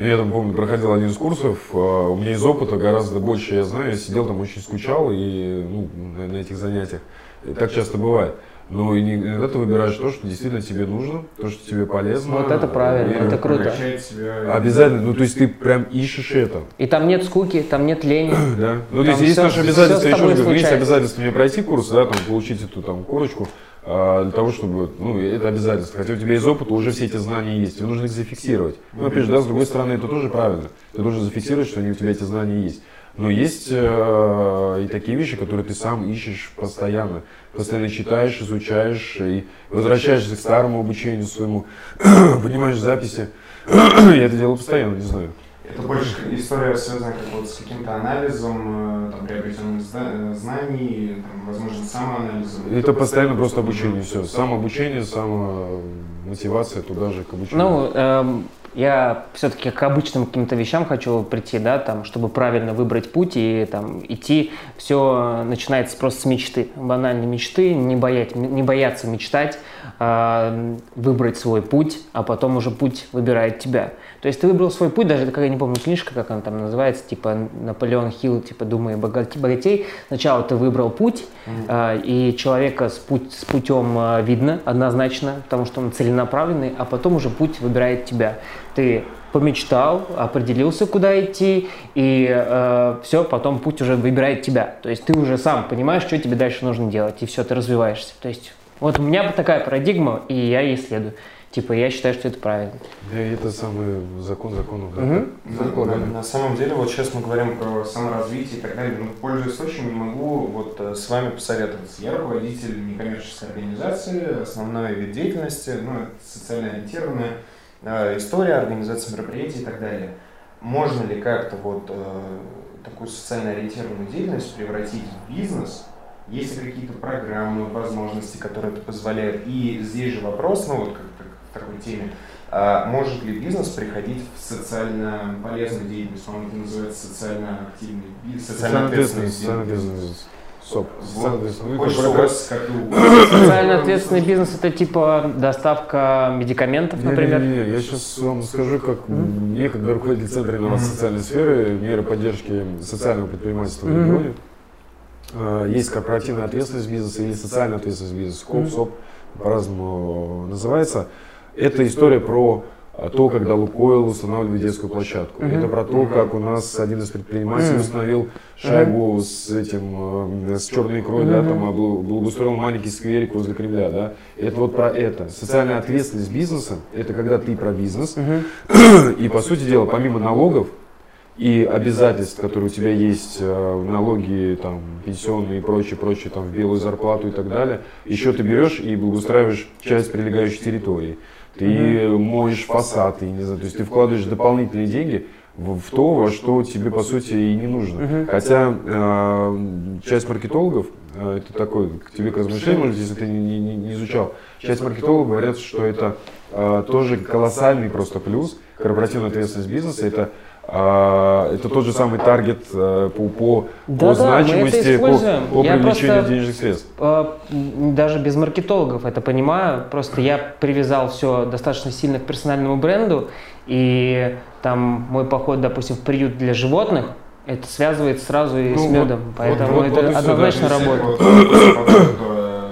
Я там, помню, проходил один из курсов, а, у меня из опыта гораздо больше я знаю, я сидел там очень скучал и ну, на, на этих занятиях. И так часто бывает. Но иногда ты выбираешь то, что действительно тебе нужно, то, что тебе полезно. Вот это правильно, И это круто. Себя... Обязательно, ну то есть ты прям ищешь это. И там нет скуки, там нет лени. *clears throat* Да. Ну, то есть есть наши обязательства, еще раз говорю, есть случается. обязательства мне пройти курс, да, там, получить эту там корочку, для того, чтобы, ну, это обязательство. Хотя у тебя из опыта уже все эти знания есть, тебе нужно их зафиксировать. Ну, опять же, да, с другой стороны, это тоже правильно. Ты должен зафиксировать, что они у тебя эти знания есть. Но есть э, и такие вещи, которые ты сам ищешь постоянно. Постоянно читаешь, изучаешь и возвращаешься к старому обучению своему, *clears throat* понимаешь записи. *clears throat* Я это делаю постоянно, не знаю. Это больше история связана как вот с каким-то анализом, э, там, приобретенных э, знаний, там, возможно, самоанализом. Это постоянно просто обучение, все. Самообучение, самомотивация туда же к обучению. Ну, эм, я все-таки к обычным каким-то вещам хочу прийти, да, там, чтобы правильно выбрать путь и там идти. Все начинается просто с мечты, банальной мечты, не, боять, не бояться мечтать, а, выбрать свой путь, а потом уже путь выбирает тебя. То есть ты выбрал свой путь, даже как я не помню книжка, как она там называется, типа Наполеон Хилл, типа «Думай богат- богатей». Сначала ты выбрал путь, а, и человека с, путь, с путем а, видно однозначно, потому что он целенаправленный, а потом уже путь выбирает тебя. Ты помечтал, определился, куда идти, и все, потом путь уже выбирает тебя. То есть ты уже сам понимаешь, что тебе дальше нужно делать, и все, ты развиваешься. То есть вот у меня такая парадигма, и я ей следую. Типа, я считаю, что это правильно. Да, и это самый закон законов. да. Мгм. На, на- на самом деле, вот сейчас мы говорим про саморазвитие и так далее, но пользуясь случаем, не могу вот э, с вами посоветоваться. Я руководитель некоммерческой организации, основной вид деятельности, ну, это социально ориентированная э, история, организация мероприятий и так далее. Можно ли как-то вот э, такую социально ориентированную деятельность превратить в бизнес? Есть ли какие-то программы, возможности, которые это позволяют? И здесь же вопрос, ну вот как, как в такой теме, а может ли бизнес приходить в социально полезную деятельность? Он это называется социально активный бизнес, социально ответственный бизнес. СОП. Социально Вот. Социально ответственный бизнес это типа доставка медикаментов, например. Не-не-не, я сейчас вам скажу, как мне, как руководитель Центра инноваций социальной сферы, меры поддержки социального предпринимательства в Мгм. регионе, э, есть корпоративная ответственность бизнеса или социальная ответственность бизнеса, КОП. СОП, по-разному называется. Это история про то, когда Лукойл устанавливает детскую площадку. Мгм. Это про то, как у нас один из предпринимателей Мгм. установил шайбу с этим, э, с черной икрой, да, Мгм. там обл- благоустроил маленький скверик возле Кремля, да. Это вот про это. Социальная ответственность бизнеса, это когда ты про бизнес, Мгм. и по сути дела, помимо налогов и обязательств, которые у тебя есть, э, налоги, там, пенсионные и прочее, прочее, там, в белую зарплату и так далее, еще ты берешь и благоустраиваешь часть прилегающей территории. Ты моешь фасад, и не знаю, то есть ты вкладываешь дополнительные деньги в, в то, во что тебе по сути и не нужно. Мгм. Хотя э, часть маркетологов, э, это такой к тебе к размышлению, может, если ты не, не- не изучал, часть маркетологов говорят, что это э, тоже колоссальный просто плюс корпоративная ответственность бизнеса. Это э, это тот же самый таргет э, по, по, по Да-да, мы это значимости, по, по Я привлечению просто- денежных средств. А, м, Даже без маркетологов это понимаю. Просто я привязал все достаточно сильно к персональному бренду. И там мой поход, допустим, в приют для животных, это связывает сразу и Ну, с медом. вот- Поэтому вот- это вот однозначно да, работает. *coughs* вот, э, э,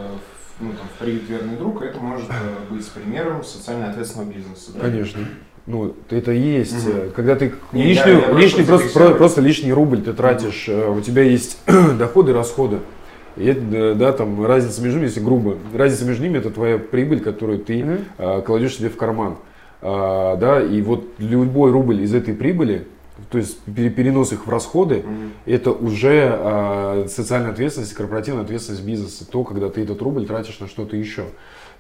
ну, там, в приют верный друг, это может э, быть примером социально ответственного бизнеса. да? Конечно. Ну, это и есть. Э, Когда ты Не, лишний, я- я просто лишний просто, про- просто лишний рубль ты тратишь, э, у тебя есть *clears throat* доходы и расходы. И это, да, там разница между ними, если грубо, разница между ними это твоя прибыль, которую ты Мгм. э, кладешь себе в карман. А, да, и вот любой рубль из этой прибыли, то есть пере- перенос их в расходы, Мгм. это уже а, социальная ответственность, корпоративная ответственность бизнеса. То, когда ты этот рубль тратишь на что-то еще.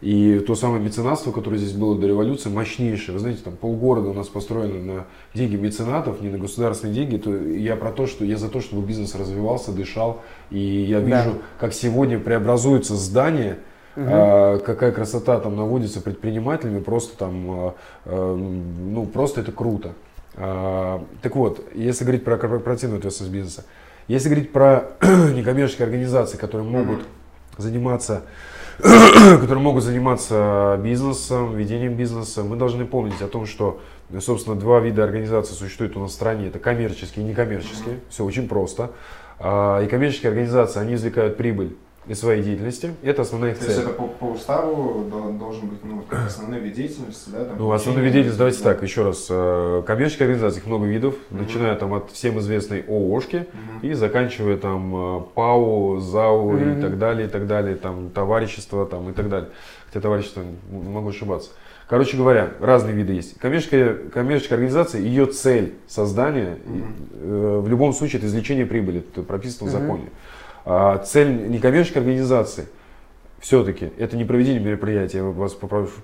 И то самое меценатство, которое здесь было до революции, мощнейшее. Вы знаете, там полгорода у нас построено на деньги меценатов, не на государственные деньги. То я про то, что я за то, чтобы бизнес развивался, дышал. И я Да. вижу, как сегодня преобразуются здания, Мгм. а, какая красота там наводится предпринимателями, просто там, а, а, ну просто это круто. А, так вот, если говорить про корпоративную ответственность бизнеса, если говорить про *clears throat* некоммерческие организации, которые могут заниматься, *coughs* которые могут заниматься бизнесом, ведением бизнеса, мы должны помнить о том, что, собственно, два вида организаций существуют у нас в стране. Это коммерческие и некоммерческие. Все очень просто. А, И коммерческие организации, они извлекают прибыль и своей деятельности. Это основная их То цель. есть это по, по уставу до- должен быть ну, основной вид деятельности, да? Там, Ну, основной вид деятельности, давайте так, еще раз. э, Коммерческие организации, их много видов, Мгм. начиная там от всем известной ООшки Мгм. и заканчивая там э, ПАО, ЗАО и Мгм. так далее, и так далее, там товарищество там и так далее. Хотя товарищество, могу ошибаться. Короче говоря, разные виды есть. Коммерческая, коммерческая организация, ее цель создания, и, э, в любом случае, это извлечение прибыли, это прописано в Мгм. законе. Цель некоммерческой организации все-таки это не проведение мероприятия, я вас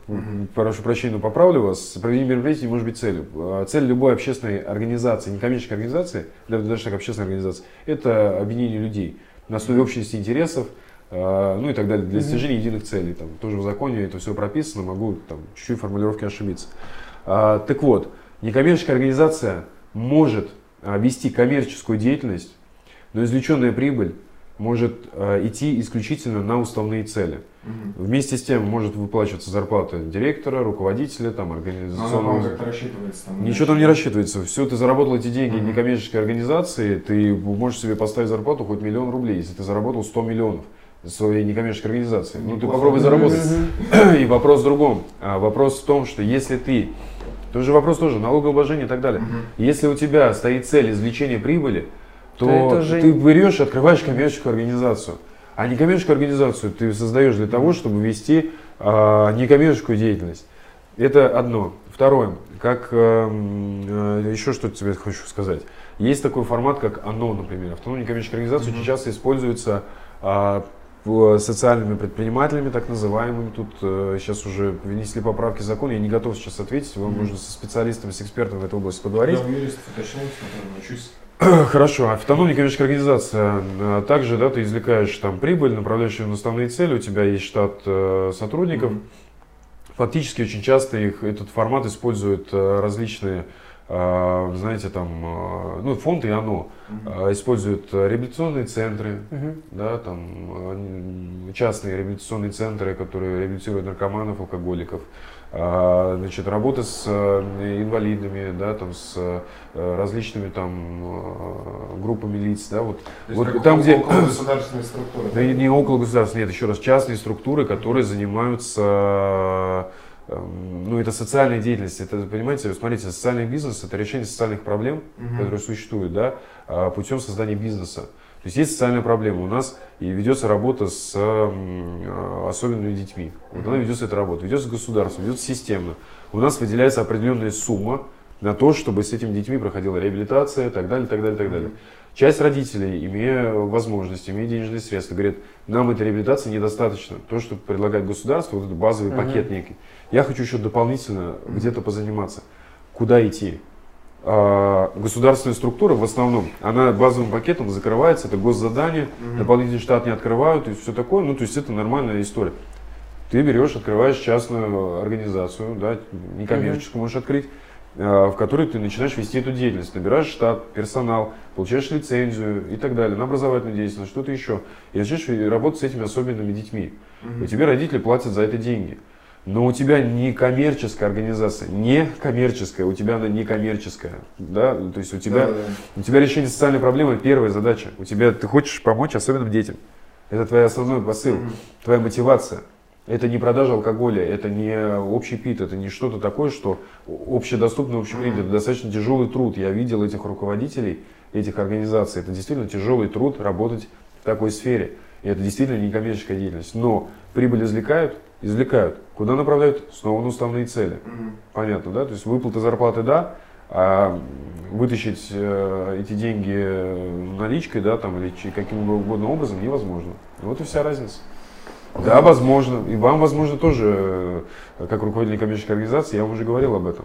Мгм. прошу прощения, но поправлю вас, проведение мероприятия не может быть целью. А Цель любой общественной организации, некоммерческой организации, да, даже так общественной организации, это объединение людей на основе общности интересов, а, ну и так далее, для достижения единых целей. Там, тоже в законе это все прописано, могу там чуть-чуть формулировки ошибиться. А, так вот, некоммерческая организация может а, вести коммерческую деятельность, но извлеченная прибыль может а, идти исключительно на уставные цели. Мгм. Вместе с тем может выплачиваться зарплата директора, руководителя, там, Но она, организационного... по-моему, как-то рассчитывается. Там, Ничего там не рассчитывается. Все, ты заработал эти деньги Мгм. некоммерческой организации, ты можешь себе поставить зарплату хоть миллион рублей, если ты заработал 100 миллионов своей некоммерческой организации. Ну, ты попробуй заработать. *clears throat* И вопрос в другом. А вопрос в том, что если ты, тоже вопрос тоже, налогообложение и так далее. Мгм. Если у тебя стоит цель извлечения прибыли, то, То это уже- ты берешь и открываешь коммерческую организацию. А некоммерческую организацию ты создаешь для того, чтобы вести а, некоммерческую деятельность. Это одно. Второе, как эм, э, еще что тебе хочу сказать. Есть такой формат, как ОНО, например. Автономная некоммерческая организация Мгм. очень часто используется а, в- социальными предпринимателями, так называемыми. Тут э, сейчас уже внесли поправки в закон. Я не готов сейчас ответить. Вам Мгм. нужно со специалистами, с экспертами в этой области поговорить. Я у юристов уточнил, учусь. *clears throat* Хорошо, автономная коммерческая организация. А Также, да, ты извлекаешь там прибыль, направляешь ее на основные цели, у тебя есть штат э, сотрудников. Мгм. Фактически очень часто их, этот формат используют э, различные, э, знаете, там, э, ну, фонды и оно Мгм. э, используют реабилитационные центры, Мгм. да, там, э, частные реабилитационные центры, которые реабилитируют наркоманов, алкоголиков, А, значит, работа с э, инвалидами, да, там, с э, различными там э, группами лиц, да, вот, То вот там, где- около государственной структуры. да не около государства, нет, еще раз, частные структуры, которые занимаются, эм, ну, это социальная деятельность, это, понимаете, смотрите, социальный бизнес – это решение социальных проблем, Мгм. которые существуют, да, а, путем создания бизнеса. То есть есть социальная проблема у нас, и ведется работа с э, особенными детьми. Вот она ведется эта работа, ведется государство, ведется системно. У нас выделяется определенная сумма на то, чтобы с этими детьми проходила реабилитация и так далее, так далее, так далее. Часть родителей, имея возможность, имея денежные средства, говорят, нам этой реабилитации недостаточно. То, что предлагает государство, вот этот базовый Мгм. пакет некий. Я хочу еще дополнительно где-то позаниматься. Куда идти? А, государственная структура в основном, она базовым пакетом закрывается, это госзадание, Мгм. дополнительный штат не открывают и все такое. Ну, то есть это нормальная история. Ты берешь, открываешь частную организацию, да, некоммерческую можешь открыть, а, в которой ты начинаешь вести эту деятельность. Набираешь штат, персонал, получаешь лицензию и так далее, на образовательную деятельность, что-то еще. И начинаешь работать с этими особенными детьми. Мгм. И тебе родители платят за это деньги. Но у тебя не коммерческая организация, не коммерческая, у тебя она не коммерческая, да, то есть у тебя, Да-да-да. у тебя решение социальной проблемы первая задача. У тебя ты хочешь помочь особенным детям, это твой основной посыл, Мгм. твоя мотивация. Это не продажа алкоголя, это не общий пит, это не что-то такое, что общедоступно, общепринято. Это достаточно тяжелый труд. Я видел этих руководителей, этих организаций. Это действительно тяжелый труд работать в такой сфере. И это действительно не коммерческая деятельность. Но прибыль извлекают, извлекают. Куда направляют? Снова на уставные цели. Мгм. Понятно, да? То есть выплаты зарплаты, да, а вытащить э, эти деньги э, наличкой, да, там, или каким угодно образом невозможно. Вот и вся разница. Да, возможно. И вам, возможно, тоже, э, как руководитель коммерческой организации, я вам уже говорил об этом.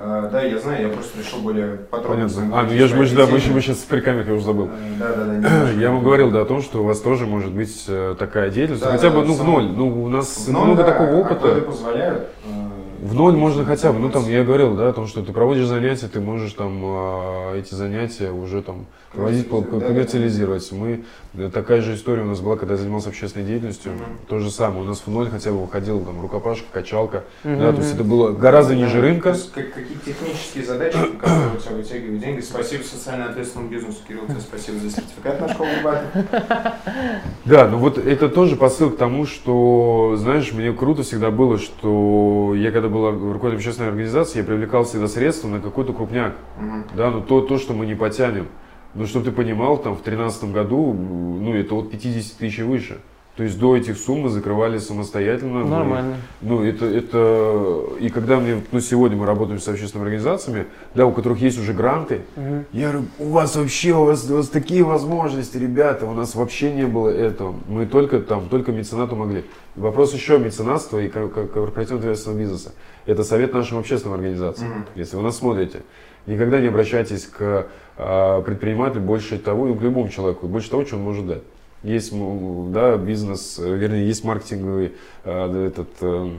А, Да, я знаю, я просто решил более подробно. Понятно. А, я же, мы, да, мы, мы сейчас при камерах, я уже забыл. Да, да, да. *clears throat* Я вам говорил, да, о том, что у вас тоже может быть э, такая деятельность. Да, Хотя да, бы, ну, в ноль. Ну, у нас Ну, много да, такого а опыта. позволяют. э, В ноль можно хотя бы, ну там я говорил, да, о том, что ты проводишь занятия, ты можешь там а, эти занятия уже там проводить, коммерциализировать. Мы, такая же история у нас была, когда я занимался общественной деятельностью, Мгм. то же самое. У нас в ноль хотя бы выходил там рукопашка, качалка, Мгм, да, то есть это было гораздо ниже Да, рынка. то есть как- какие технические задачи, которые у тебя вытягивают деньги. Спасибо социально ответственному бизнесу, Кирилл, тебе спасибо за сертификат на школу. *laughs* Да, ну вот это тоже посыл к тому, что, знаешь, мне круто всегда было, что я когда был руководителем общественной организации, я привлекал всегда средства на какой-то крупняк. Мгм. Да, ну то, то, что мы не потянем. Ну, чтобы ты понимал, там в 2013 году, ну, это от 50 тысяч и выше. То есть до этих сумм мы закрывали самостоятельно. Мы- Нормально. ну, это, это, и когда мне, ну, сегодня мы работаем с общественными организациями, да, у которых есть уже гранты, Мгм. я говорю, у вас вообще, у вас, у вас такие возможности, ребята, у нас вообще не было этого. Мы только там, только меценату могли. Вопрос еще меценатства и кор- кор- корпоративного ответственного бизнеса. Это совет нашим общественным организациям. Мгм. Если вы нас смотрите, никогда не обращайтесь к а, предпринимателю больше того, и к любому человеку, больше того, что он может дать. Есть да, бизнес, э, вернее, есть маркетинговый да, этот, э,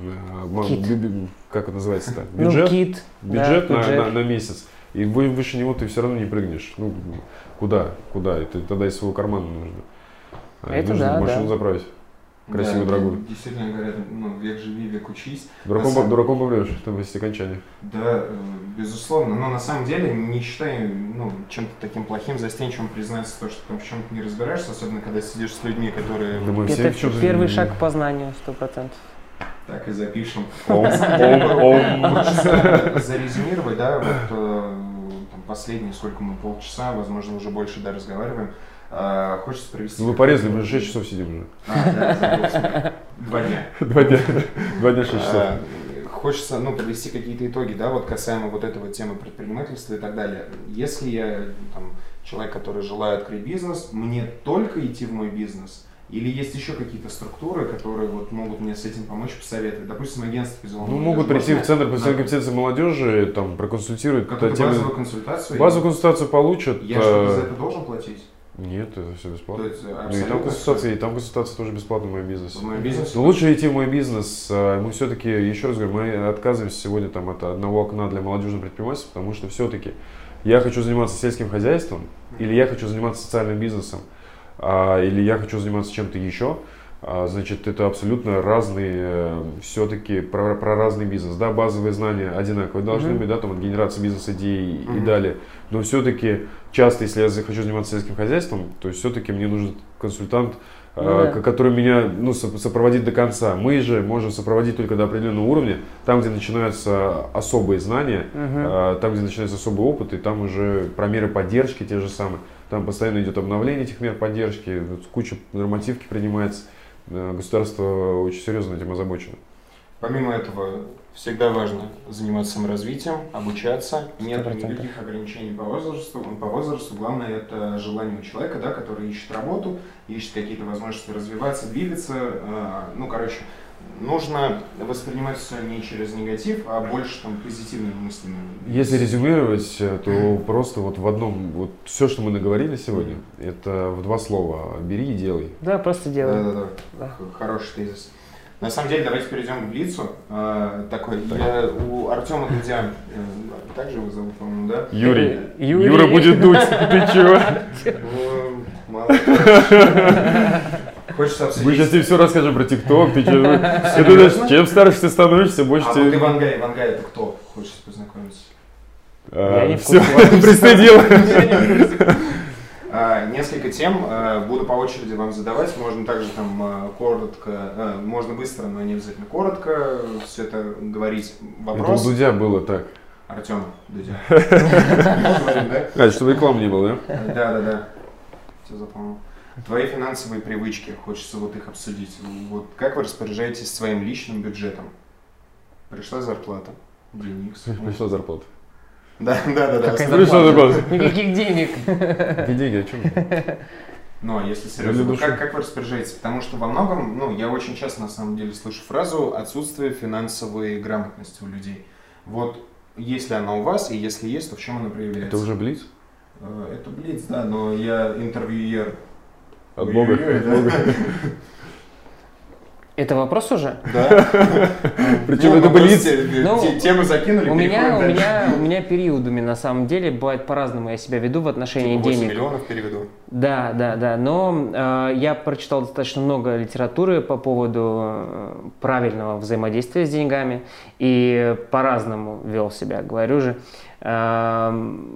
Кит. как это называется-то? Ну, Бюджет? кит. да, бюджет, на, бюджет. на- на месяц. И вы выше него ты все равно не прыгнешь. Ну, куда? Куда? Это тогда из своего кармана нужно. А Это нужно да, машину да. заправить. Красивую, Да, дорогую. Действительно говорят, ну, век живи, век учись. Дураком, самом- дураком помрешь, там есть окончание. Да, э, безусловно, но на самом деле не считаю ну, чем-то таким плохим, застенчивым признаться то, что там в чем-то не разбираешься, особенно когда сидишь с людьми, которые Да мы все Это в первый не- шаг к познанию, сто процентов. так и запишем. Ом, ом, ом. Хочется зарезюмировать, да, вот э, последние, сколько мы, полчаса, возможно, уже больше, да, разговариваем. А, Хочется провести... Ну, вы порезали, мы же 6 часов сидим уже. А, да. *laughs* Два дня. Два дня, два дня 6 часов. А, Хочется ну, подвести какие-то итоги, да, вот касаемо вот этого темы предпринимательства и так далее. Если я там, человек, который желает открыть бизнес, мне только идти в мой бизнес, или есть еще какие-то структуры, которые вот могут мне с этим помочь, посоветовать? Допустим, агентство по делам Ну, могут прийти в Центр на профессиональной компетенции молодежи, там, проконсультируют. Какую-то темы- базовую консультацию? Базовую консультацию получат. Я что-то э, за это должен платить? Нет, это все То бесплатно. есть Ну и там консультация, и там консультация тоже бесплатно в моем бизнесе. В моем бизнесе? Но лучше идти в мой бизнес. а, Мы все-таки, еще раз говорю, мы отказываемся сегодня там, от одного окна для молодежного предпринимательства, потому что все-таки я хочу заниматься сельским хозяйством, или я хочу заниматься социальным бизнесом, а, или я хочу заниматься чем-то еще. А, Значит, это абсолютно разные, все-таки про, про разный бизнес. Да, базовые знания одинаковые должны Мгм. быть, да, там от генерации бизнес-идей и Мгм. далее. Но все-таки часто, если я захочу заниматься сельским хозяйством, то все-таки мне нужен консультант, Ну а, да. который меня ну, соп- сопроводит до конца. Мы же можем сопроводить только до определенного уровня, там, где начинаются особые знания, а, там, где начинается особый опыт, и там уже про меры поддержки те же самые. Там постоянно идет обновление этих мер поддержки, куча нормативки принимается. Э, Государство очень серьезно этим озабочено. Помимо этого, всегда важно заниматься саморазвитием, обучаться. Нет 100%. никаких ограничений по возрасту. По возрасту главное это желание у человека, да, который ищет работу, ищет какие-то возможности развиваться, двигаться. Э, Ну, короче, нужно воспринимать все не через негатив, а больше там позитивными мыслями. Если резюмировать, э, то просто вот в одном, вот все, что мы наговорили сегодня, это в два слова. Бери и делай. Да, просто делаем. Да-да-да. Да. Х- Хороший тезис. На самом деле, давайте перейдем к Блицу. Э, такой, я у Артема Дудя, э, так же его зовут, по-моему, да? Юрий. Юрий. Юра будет дуть. *laughs* *laughs* Ты чего? Мало *laughs* Хочется Мы обсудить. сейчас тебе все расскажем про ТикТок. Ты *laughs* чем старше ты становишься, больше А вот. Ивангай, Ивангай это кто? Хочется познакомиться. Я не Все, *laughs* пристыдил. А, Несколько тем э, буду по очереди вам задавать. Можно также там коротко, можно быстро, но не обязательно коротко все это говорить. Это у Вопрос. Дудя было так. Артем Дудя. *laughs* А, чтобы рекламы не было, да? Да, да, да. Все запомнил. Твои финансовые привычки, хочется вот их обсудить. Вот как вы распоряжаетесь своим личным бюджетом? Пришла зарплата. Денис. *laughs* Пришла зарплата. Да, да, да, да. Какая Пришла зарплата. Никаких денег. Какие деньги, о чем? *laughs* Ну, а если серьезно, души. как, как вы распоряжаетесь? Потому что во многом, ну, я очень часто на самом деле слышу фразу «отсутствие финансовой грамотности у людей». Вот если она у вас, и если есть, то в чем она проявляется? Это уже Блиц? Э, Это Блиц, да, но я интервьюер. От Бога. От. Это вопрос уже? Да. *laughs* Причем Ну, это были те- Ну, те- Тему закинули, У меня, у меня, у меня периодами на самом деле бывает по-разному я себя веду в отношении Типа 8 денег. миллионов переведу. Да, да, да. Но э, я прочитал достаточно много литературы по поводу э, правильного взаимодействия с деньгами и по-разному вел себя, говорю же. Эм,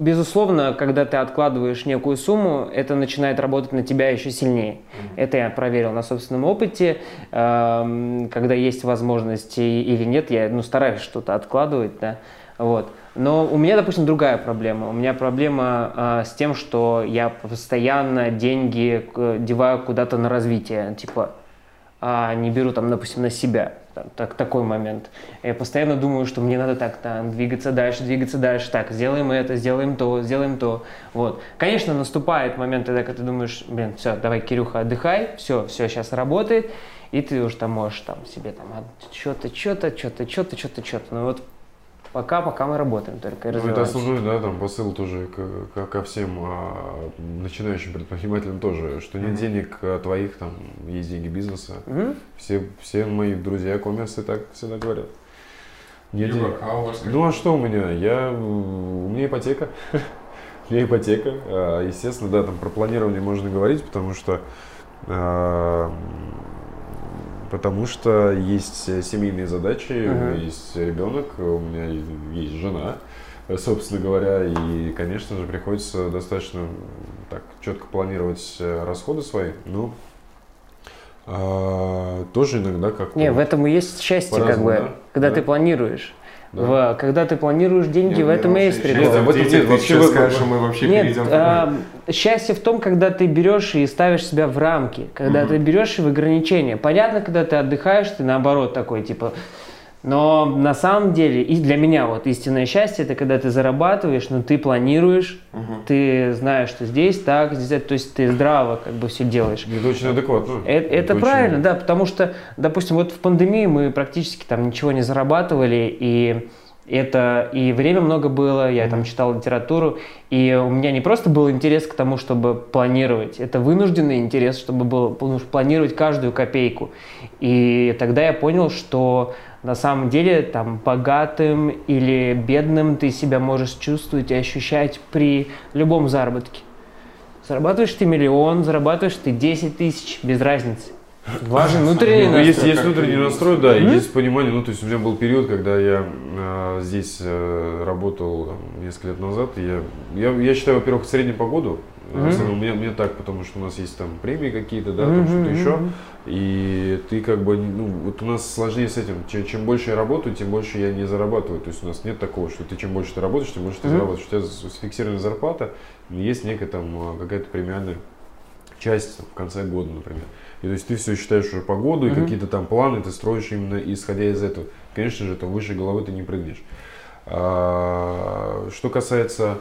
Безусловно, когда ты откладываешь некую сумму, это начинает работать на тебя еще сильнее. Это я проверил на собственном опыте. Эм, Когда есть возможность и- или нет, я ну, стараюсь что-то откладывать. Да. Вот. Но у меня, допустим, другая проблема. У меня проблема э, с тем, что я постоянно деньги э, деваю куда-то на развитие. Типа, а не беру там, допустим, на себя. Так, такой момент. Я постоянно думаю, что мне надо так там, двигаться дальше, двигаться дальше. Так, сделаем это, сделаем то, сделаем то. Вот. Конечно, наступает момент, когда ты думаешь, блин, все, давай, Кирюха, отдыхай, все, все сейчас работает, и ты уже там можешь там себе там что-то, что-то, что-то, что-то, что-то, что-то. Ну вот пока, пока мы работаем только и Ну, это основной, да, там посыл тоже к- к- ко всем а, начинающим предпринимателям тоже, что нет Мгм. денег а, твоих, там есть деньги бизнеса. Мгм. Все, все мои друзья коммерсы так всегда говорят. Нет Егор, денег. а у вас? Ну а что у меня? Я, у меня ипотека. *laughs* У меня ипотека. А, Естественно, да, там про планирование можно говорить, потому что а, потому что есть э, семейные задачи, у меня есть ребенок, у меня есть жена, собственно говоря, и, конечно же, приходится достаточно так четко планировать э, расходы свои. Ну, а, тоже иногда как Не, в этом и есть счастье, как бы, да? когда Да. ты планируешь. Да. В- когда ты планируешь деньги, Нет, в этом и я есть прикол. Нет, об этом нет, вообще сейчас в этом- скажешь, что мы вообще Нет, перейдем а, счастье в том, когда ты берешь и ставишь себя в рамки, когда Мгм. ты берешь и в ограничения. Понятно, когда ты отдыхаешь, ты наоборот такой, типа, но на самом деле, и для меня вот истинное счастье, это когда ты зарабатываешь, но ты планируешь, Мгм. ты знаешь, что здесь так, здесь так, то есть ты здраво как бы все делаешь. Это очень адекватно. Э- Это, очень- правильно, да, потому что, допустим, вот в пандемии мы практически там ничего не зарабатывали, и это и время много было, я там читал литературу, и у меня не просто был интерес к тому, чтобы планировать, это вынужденный интерес, чтобы было планировать каждую копейку. И тогда я понял, что на самом деле там богатым или бедным ты себя можешь чувствовать и ощущать при любом заработке. Зарабатываешь ты миллион, зарабатываешь ты 10 тысяч, без разницы. Важен внутренний Ну, настрой. есть, есть внутренний настрой, да, Мгм. есть понимание. Ну, то есть у меня был период, когда я э, здесь э, работал там, несколько лет назад. Я, я, я считаю, во-первых, в среднем по году. Мгм. В основном мне, так, потому что у нас есть там премии какие-то, да, там Мгм, что-то еще. И ты как бы, ну, вот у нас сложнее с этим. Чем, чем больше я работаю, тем больше я не зарабатываю. То есть у нас нет такого, что ты чем больше ты работаешь, тем больше ты Мгм. зарабатываешь. У тебя фиксированная зарплата, есть некая там э, какая-то премиальная часть в конце года, например. И то есть ты все считаешь уже по году, и Мгм. какие-то там планы ты строишь именно исходя из этого. Конечно же, там выше головы ты не прыгнешь. А, что касается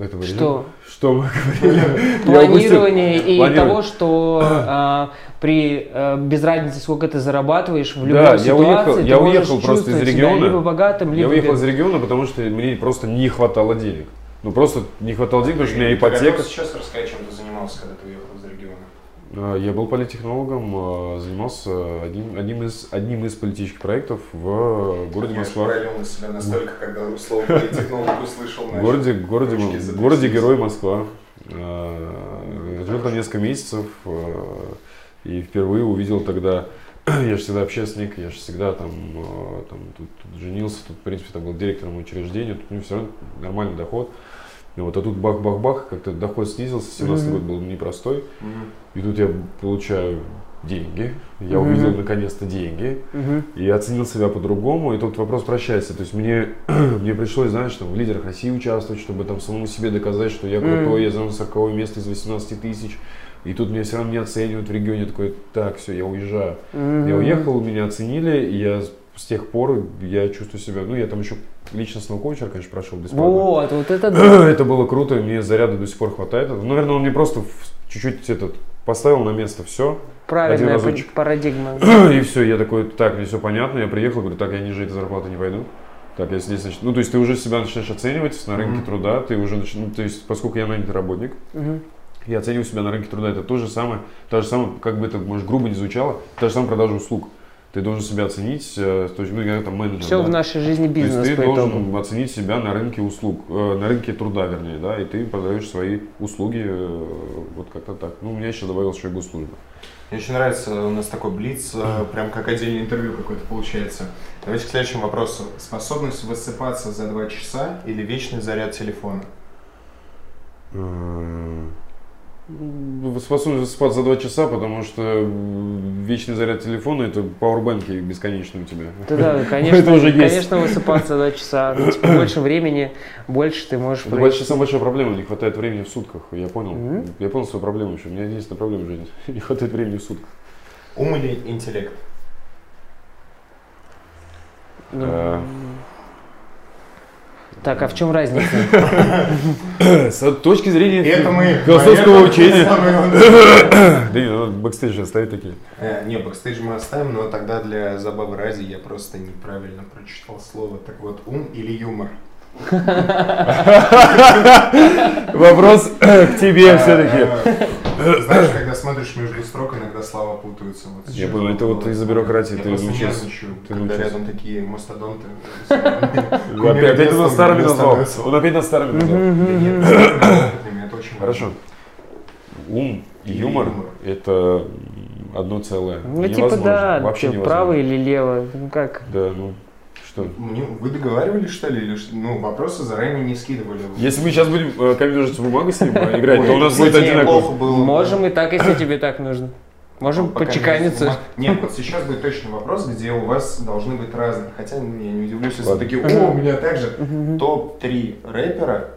этого Что? режима, что мы говорили? Я Планирование и Планирование. того, что а, при а, без разницы, сколько ты зарабатываешь в любой Да, я ситуации, уехал- ты я уехал просто из региона. либо богатым, Я либо уехал из региона, потому что мне просто не хватало денег. Ну просто не хватало денег, потому что у меня Ты ипотека. готов сейчас рассказать, чем ты занимался, когда ты уехал Я был политтехнологом, а, занимался одним, одним, из, одним из политических проектов в городе Я Москва. на себя настолько, когда слово политтехнолог услышал. В городе, городе, городе Герой Москва. А, Жил там несколько месяцев и впервые увидел тогда, *clears throat* я же всегда общественник, я же всегда там, там тут, тут женился, тут в принципе там был директором учреждения, тут ну, все равно нормальный доход. И вот, а тут бах-бах-бах, как-то доход снизился, 17 Мгм. год был непростой. Мгм. И тут я получаю деньги, я Мгм. увидел наконец-то деньги, Мгм. и я оценил себя по-другому, и тут вопрос про счастье. То есть мне, *clears throat* мне пришлось, знаешь, там, в лидерах России участвовать, чтобы там самому себе доказать, что я крутой, я занял 40 место из 18 тысяч, и тут меня все равно не оценивают в регионе, такой, так, все, я уезжаю. Я Мгм. уехал, меня оценили, и я с- тех пор я чувствую себя, ну, я там еще личностного коучера, конечно, прошел бесплатно. Вот, вот это *clears throat* да. Это было круто, мне заряда до сих пор хватает. Наверное, он мне просто чуть-чуть этот поставил на место все. Правильная парадигма. *clears throat* И все, я такой, так, мне все понятно, я приехал, говорю, так, я ниже этой зарплаты не пойду. Так, я здесь, значит, ну, то есть ты уже себя начинаешь оценивать на рынке Мгм. труда, ты уже, нач- ну, то есть, поскольку я нанятый работник, Мгм. и оцениваю себя на рынке труда. Это то же самое, та же самое, как бы это, может, грубо не звучало, та же самая продажа услуг. Ты должен себя оценить, э, то есть, ну, я там менеджер. Все да? в нашей жизни бизнес То есть ты по должен итогу. оценить себя на рынке услуг, э, на рынке труда, вернее, да, и ты продаешь свои услуги э, вот как-то так. Ну, у меня еще добавилась еще госслужба. Мне очень нравится у нас такой блиц, прям как отдельное интервью какое-то получается. Давайте к следующему вопросу. Способность высыпаться за два часа или вечный заряд телефона? Способен засыпать за два часа, потому что вечный заряд телефона это пауэрбанки бесконечные у тебя. Да, *laughs* конечно, Это уже есть. конечно, высыпаться два часа. Ну, типа, *clears throat* больше времени, больше ты можешь Это провести. большая, самая большая проблема, не хватает времени в сутках. Я понял. Мгм. Я понял свою проблему еще. У меня единственная проблема в жизни. *laughs* Не хватает времени в сутках. Ум или интеллект? Ну, Э. Так, а в чем разница? *coughs* С точки зрения Это мы. философского учения. *coughs* Да не, надо бэкстейдж оставить такие. Э, Не, бэкстейдж мы оставим, но тогда для забавы ради я просто неправильно прочитал слово. Так вот, ум или юмор? Вопрос к тебе А, все-таки. э, Знаешь, когда смотришь между строк, иногда слова путаются. Вот Я понял, это вот из-за бюрократии ты Ты когда рядом такие мастодонты. Опять, опять нас старыми назвал. Он опять нас старыми назвал. Хорошо. Ум и юмор это одно целое. Ну, типа, да, вообще право или лево. Ну как? Да, ну что? Мне- Вы договаривались, что ли? Или ну, вопросы заранее не скидывали? Если мы сейчас будем э, ножницы, бумага с ним э, *laughs* играть, то у нас будет одинаково. Можем и так, если тебе так нужно. Можем Ну, пока почеканиться. не- Нет, вот сейчас будет точный вопрос, где у вас должны быть разные. Хотя ну, я не удивлюсь, если Ладно. такие, о, у меня также. Мгм. Топ-3 рэпера,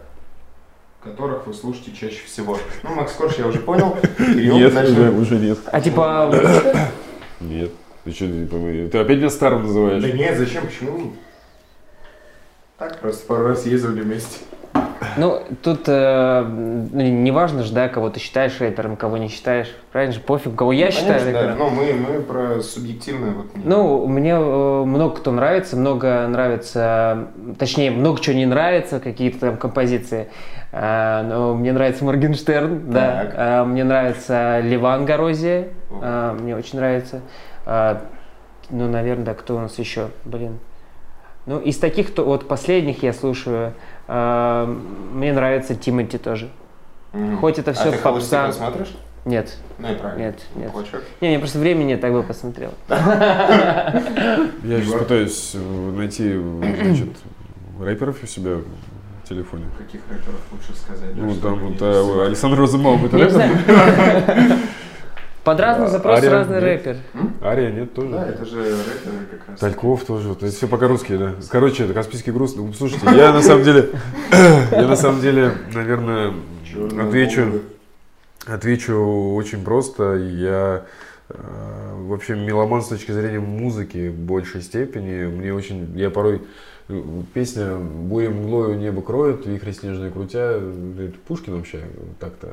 которых вы слушаете чаще всего. Ну, Макс Корж я уже понял. *laughs* Кирилл, Нет, уже, уже нет. А типа, Нет. Ты что, ты опять меня старым называешь? Да нет, зачем, почему? Так, просто пару раз ездили вместе. ну, тут э, ну, не важно же, да, кого ты считаешь рэпером, кого не считаешь. Правильно же, пофиг, кого я считаю Конечно, да. рэпером. Но мы, мы про субъективное вот. Ну, мне э, много кто нравится, много нравится, точнее, много чего не нравится, какие-то там композиции. А, но мне нравится Моргенштерн, да. Так. А, мне нравится Ливан Горозия, а, мне очень нравится. А, ну, наверное, да, кто у нас еще, блин. Ну, из таких, кто, вот последних я слушаю, а, мне нравится Тимати тоже. Мгм. хоть это а всё ты попса. «Холостяка» смотришь? Нет, Ну и правильно. нет, нет. Клочок. Не, мне просто времени нет, так бы посмотрел. *laughs* Я сейчас пытаюсь э, найти, э, значит, рэперов у себя в телефоне. Каких рэперов лучше сказать? Ну, там вот э, Александр Розенбаум, это рэпер? *laughs* Под разный А, запрос Ария, разный нет? рэпер. Ария нет Да, тоже? это же рэперы как раз. Тальков тоже, вот, это все пока русские, да. Короче, это Каспийский груз. Ну, слушайте, я на самом деле, *coughs* я на самом деле, наверное, отвечу, отвечу очень просто. Я э, вообще меломан с точки зрения музыки в большей степени. Мне очень, я порой э, песня «Буря мглою небо кроет, вихри снежные крутя». Это Пушкин вообще так-то.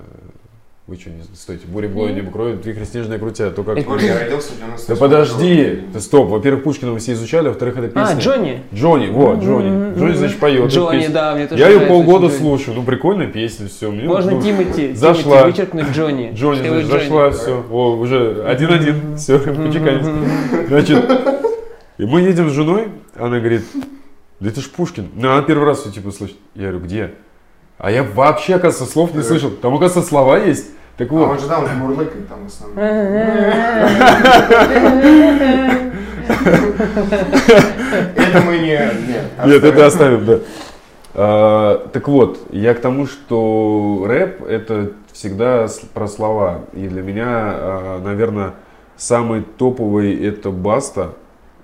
Вы что, не стойте, буря мглою небо кроет, вихри снежные крутя. То как... Егор, я родился в 98 Да подожди, ты стоп. Во-первых, Пушкина мы все изучали, во-вторых, это песня. А, Джонни. Джонни, вот, Джонни. Джонни, значит, поет. Джонни, песню. да, мне тоже Я ее полгода слушаю. Ну, прикольная песня, все. Мне, Можно ну, Тимати, зашла. Тимати вычеркнуть Джонни. *laughs* Джонни, зашла, все. О, уже один-один. Все, *laughs* почекались. Значит, и мы едем с женой, она говорит, да это ж Пушкин. Ну, она первый раз все типа слышит. Я говорю, где? А я вообще, оказывается, слов не слышал. Там, оказывается, слова есть. Так А он вот, же, да, он мурлыкает там в основном. *laughs* Это мы не... Нет, это оставим. да. А, так вот, я к тому, что рэп это всегда про слова. И для меня, наверное, самый топовый это Баста,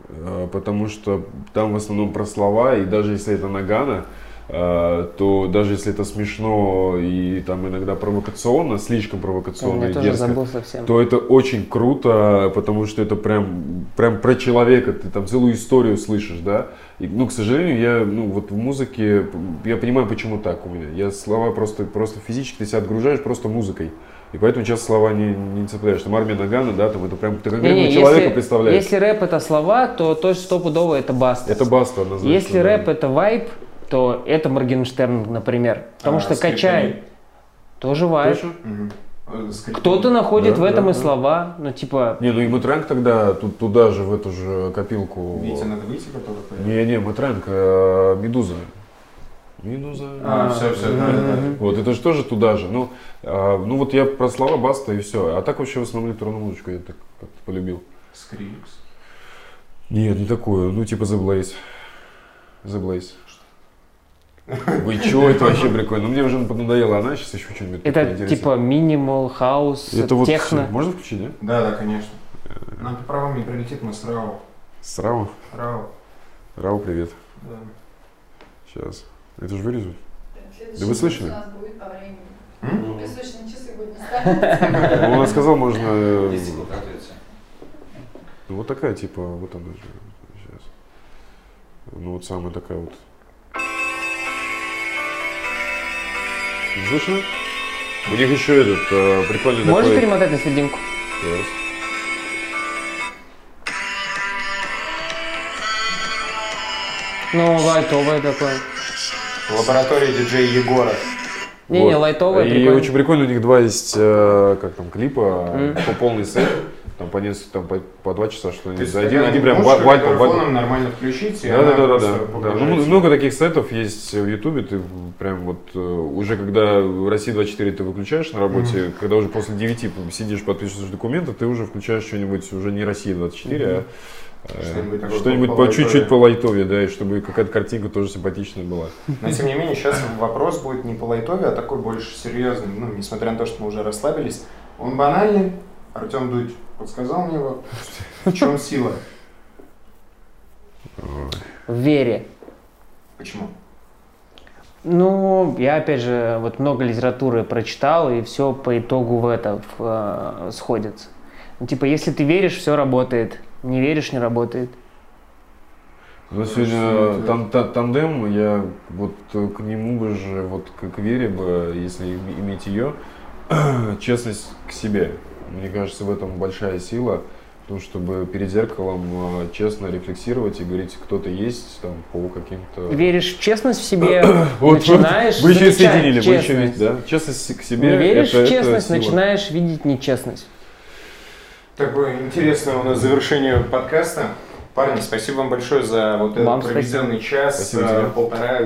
а, потому что там в основном про слова, и даже если это Нагана, а, то даже если это смешно и там иногда провокационно, слишком провокационно и дерзко, забыл совсем. то это очень круто, потому что это прям, прям про человека, ты там целую историю слышишь, да. И, ну, к сожалению, я, ну, вот в музыке, я понимаю, почему так у меня. Я слова просто, просто физически ты себя отгружаешь просто музыкой. И поэтому часто слова не, не цепляешь. Там армия Нагана, да, там это прям ты конкретного Не-не, человека если- представляешь. Если рэп это слова, то то стопудово это баста. Это баста однозначно. Если да. рэп это вайб, то это Моргенштерн, например. Потому А, что Скриптонит? качай. Тоже вайб. Скрипт. Кто-то находит Да, в этом да, и да. слова, ну типа, Не, ну и Matrang тогда тут, туда же, в эту же копилку. Витя, надо выйти, который поет. Не-не, Matrang, э, Медуза. Медуза. А, все, все, да, да, да. Вот, это же тоже туда же. Ну, а, ну вот я про слова Баста и все. А так вообще в основном электронную музычку я так как-то полюбил. Скрипс. Нет, не такую. Ну, типа The Blaze. The Blaze. Вы чё, это вообще прикольно. Ну, мне уже надоело она, сейчас еще что-нибудь это типа минимал, хаус, Это вот техно. Можно включить, да? Да, да, конечно. Нам по правам не прилетит, мы с Рау. С Рау. Рау. Рау, привет. Да. Сейчас. Это же. Следующий Да вы слышали? У нас будет по времени. М? Песочные часы будут. Ну, *laughs* она сказала, можно... э, 10 секунд, оказывается. Ну, вот такая, типа, вот она же. Сейчас. Ну, вот самая такая вот. Слышно? У них еще этот э, прикольный Можешь такой... перемотать на серединку? Сейчас. Ну, лайтовое такое. Лаборатория диджея Егора. Не-не, Вот. лайтовое, И прикольно. очень прикольно, у них два есть, э, как там, клипа, Мгм. по полный сет. Там по несколько, там по, по два часа, что ли. За один, такая один прям музыка, ва- вальп- которую вальп- фоном нормально включить, и Да, да, да, да, да. Ну, много таких сетов есть в Ютубе. Ты прям вот э, уже когда в России 24 ты выключаешь на работе, когда уже после 9 сидишь, подписываешь документы, ты уже включаешь что-нибудь уже не Россия 24, а э, Что-нибудь что-нибудь по- по чуть-чуть по лайтове, да, и чтобы какая-то картинка тоже симпатичная была. Но тем не менее, сейчас вопрос будет не по лайтове, а такой больше серьезный. Ну, несмотря на то, что мы уже расслабились. Он банальный. Артем Дудь подсказал мне его. В чем сила? В вере. Почему? Ну, я опять же вот много литературы прочитал, и все по итогу в это в, э, сходится. Ну, типа, если ты веришь, все работает. Не веришь, не работает. У нас Хорошо, сегодня ответ. тан- та- тандем, я вот э, к нему бы же, вот к к Вере бы, если им- иметь ее, *clears throat* честность к себе. Мне кажется, в этом большая сила, в том, чтобы перед зеркалом э, честно рефлексировать и говорить, кто ты есть там по каким-то... Веришь в честность в себе, *coughs* Вот, начинаешь Вы еще соединили, вы еще честность. ведь, да? Честность к себе. Не веришь это- в честность, начинаешь видеть нечестность. Такое интересное у нас завершение подкаста. Парни, спасибо вам большое за вот этот Вам проведенный час, Спасибо э, тебе. полтора,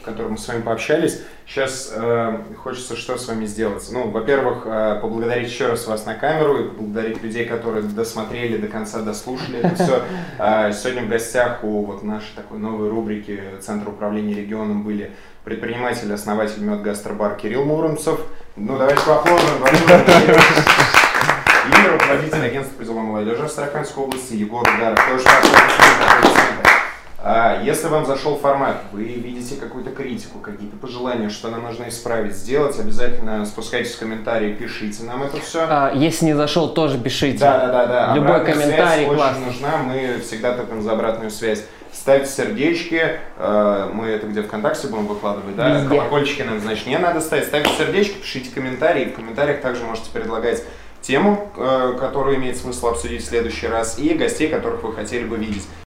в котором мы с вами пообщались. Сейчас э, хочется что с вами сделать. Ну, во-первых, э, поблагодарить еще раз вас на камеру и поблагодарить людей, которые досмотрели до конца, дослушали это все. *laughs* Сегодня в гостях у вот нашей такой новой рубрики Центра управления регионом были предприниматель, основатель Медгастробар Кирилл Муромцев. Ну, давайте Владимирович. *laughs* И руководитель агентства по делам молодежи Астраханской области Егор Ударов. Тоже. А, Если вам зашел формат, вы видите какую-то критику, какие-то пожелания, что нам нужно исправить, сделать, обязательно спускайтесь в комментарии, пишите нам это все. А, если не зашел, тоже пишите. Да, да, да, да. Любой Обратная комментарий связь классно. очень нужна. Мы всегда топим за обратную связь. Ставьте сердечки. э, Мы это где ВКонтакте будем выкладывать, да? Везде. Колокольчики нам, значит, не надо ставить. Ставьте сердечки, пишите комментарии. В комментариях также можете предлагать тему, э, которую имеет смысл обсудить в следующий раз, и гостей, которых вы хотели бы видеть.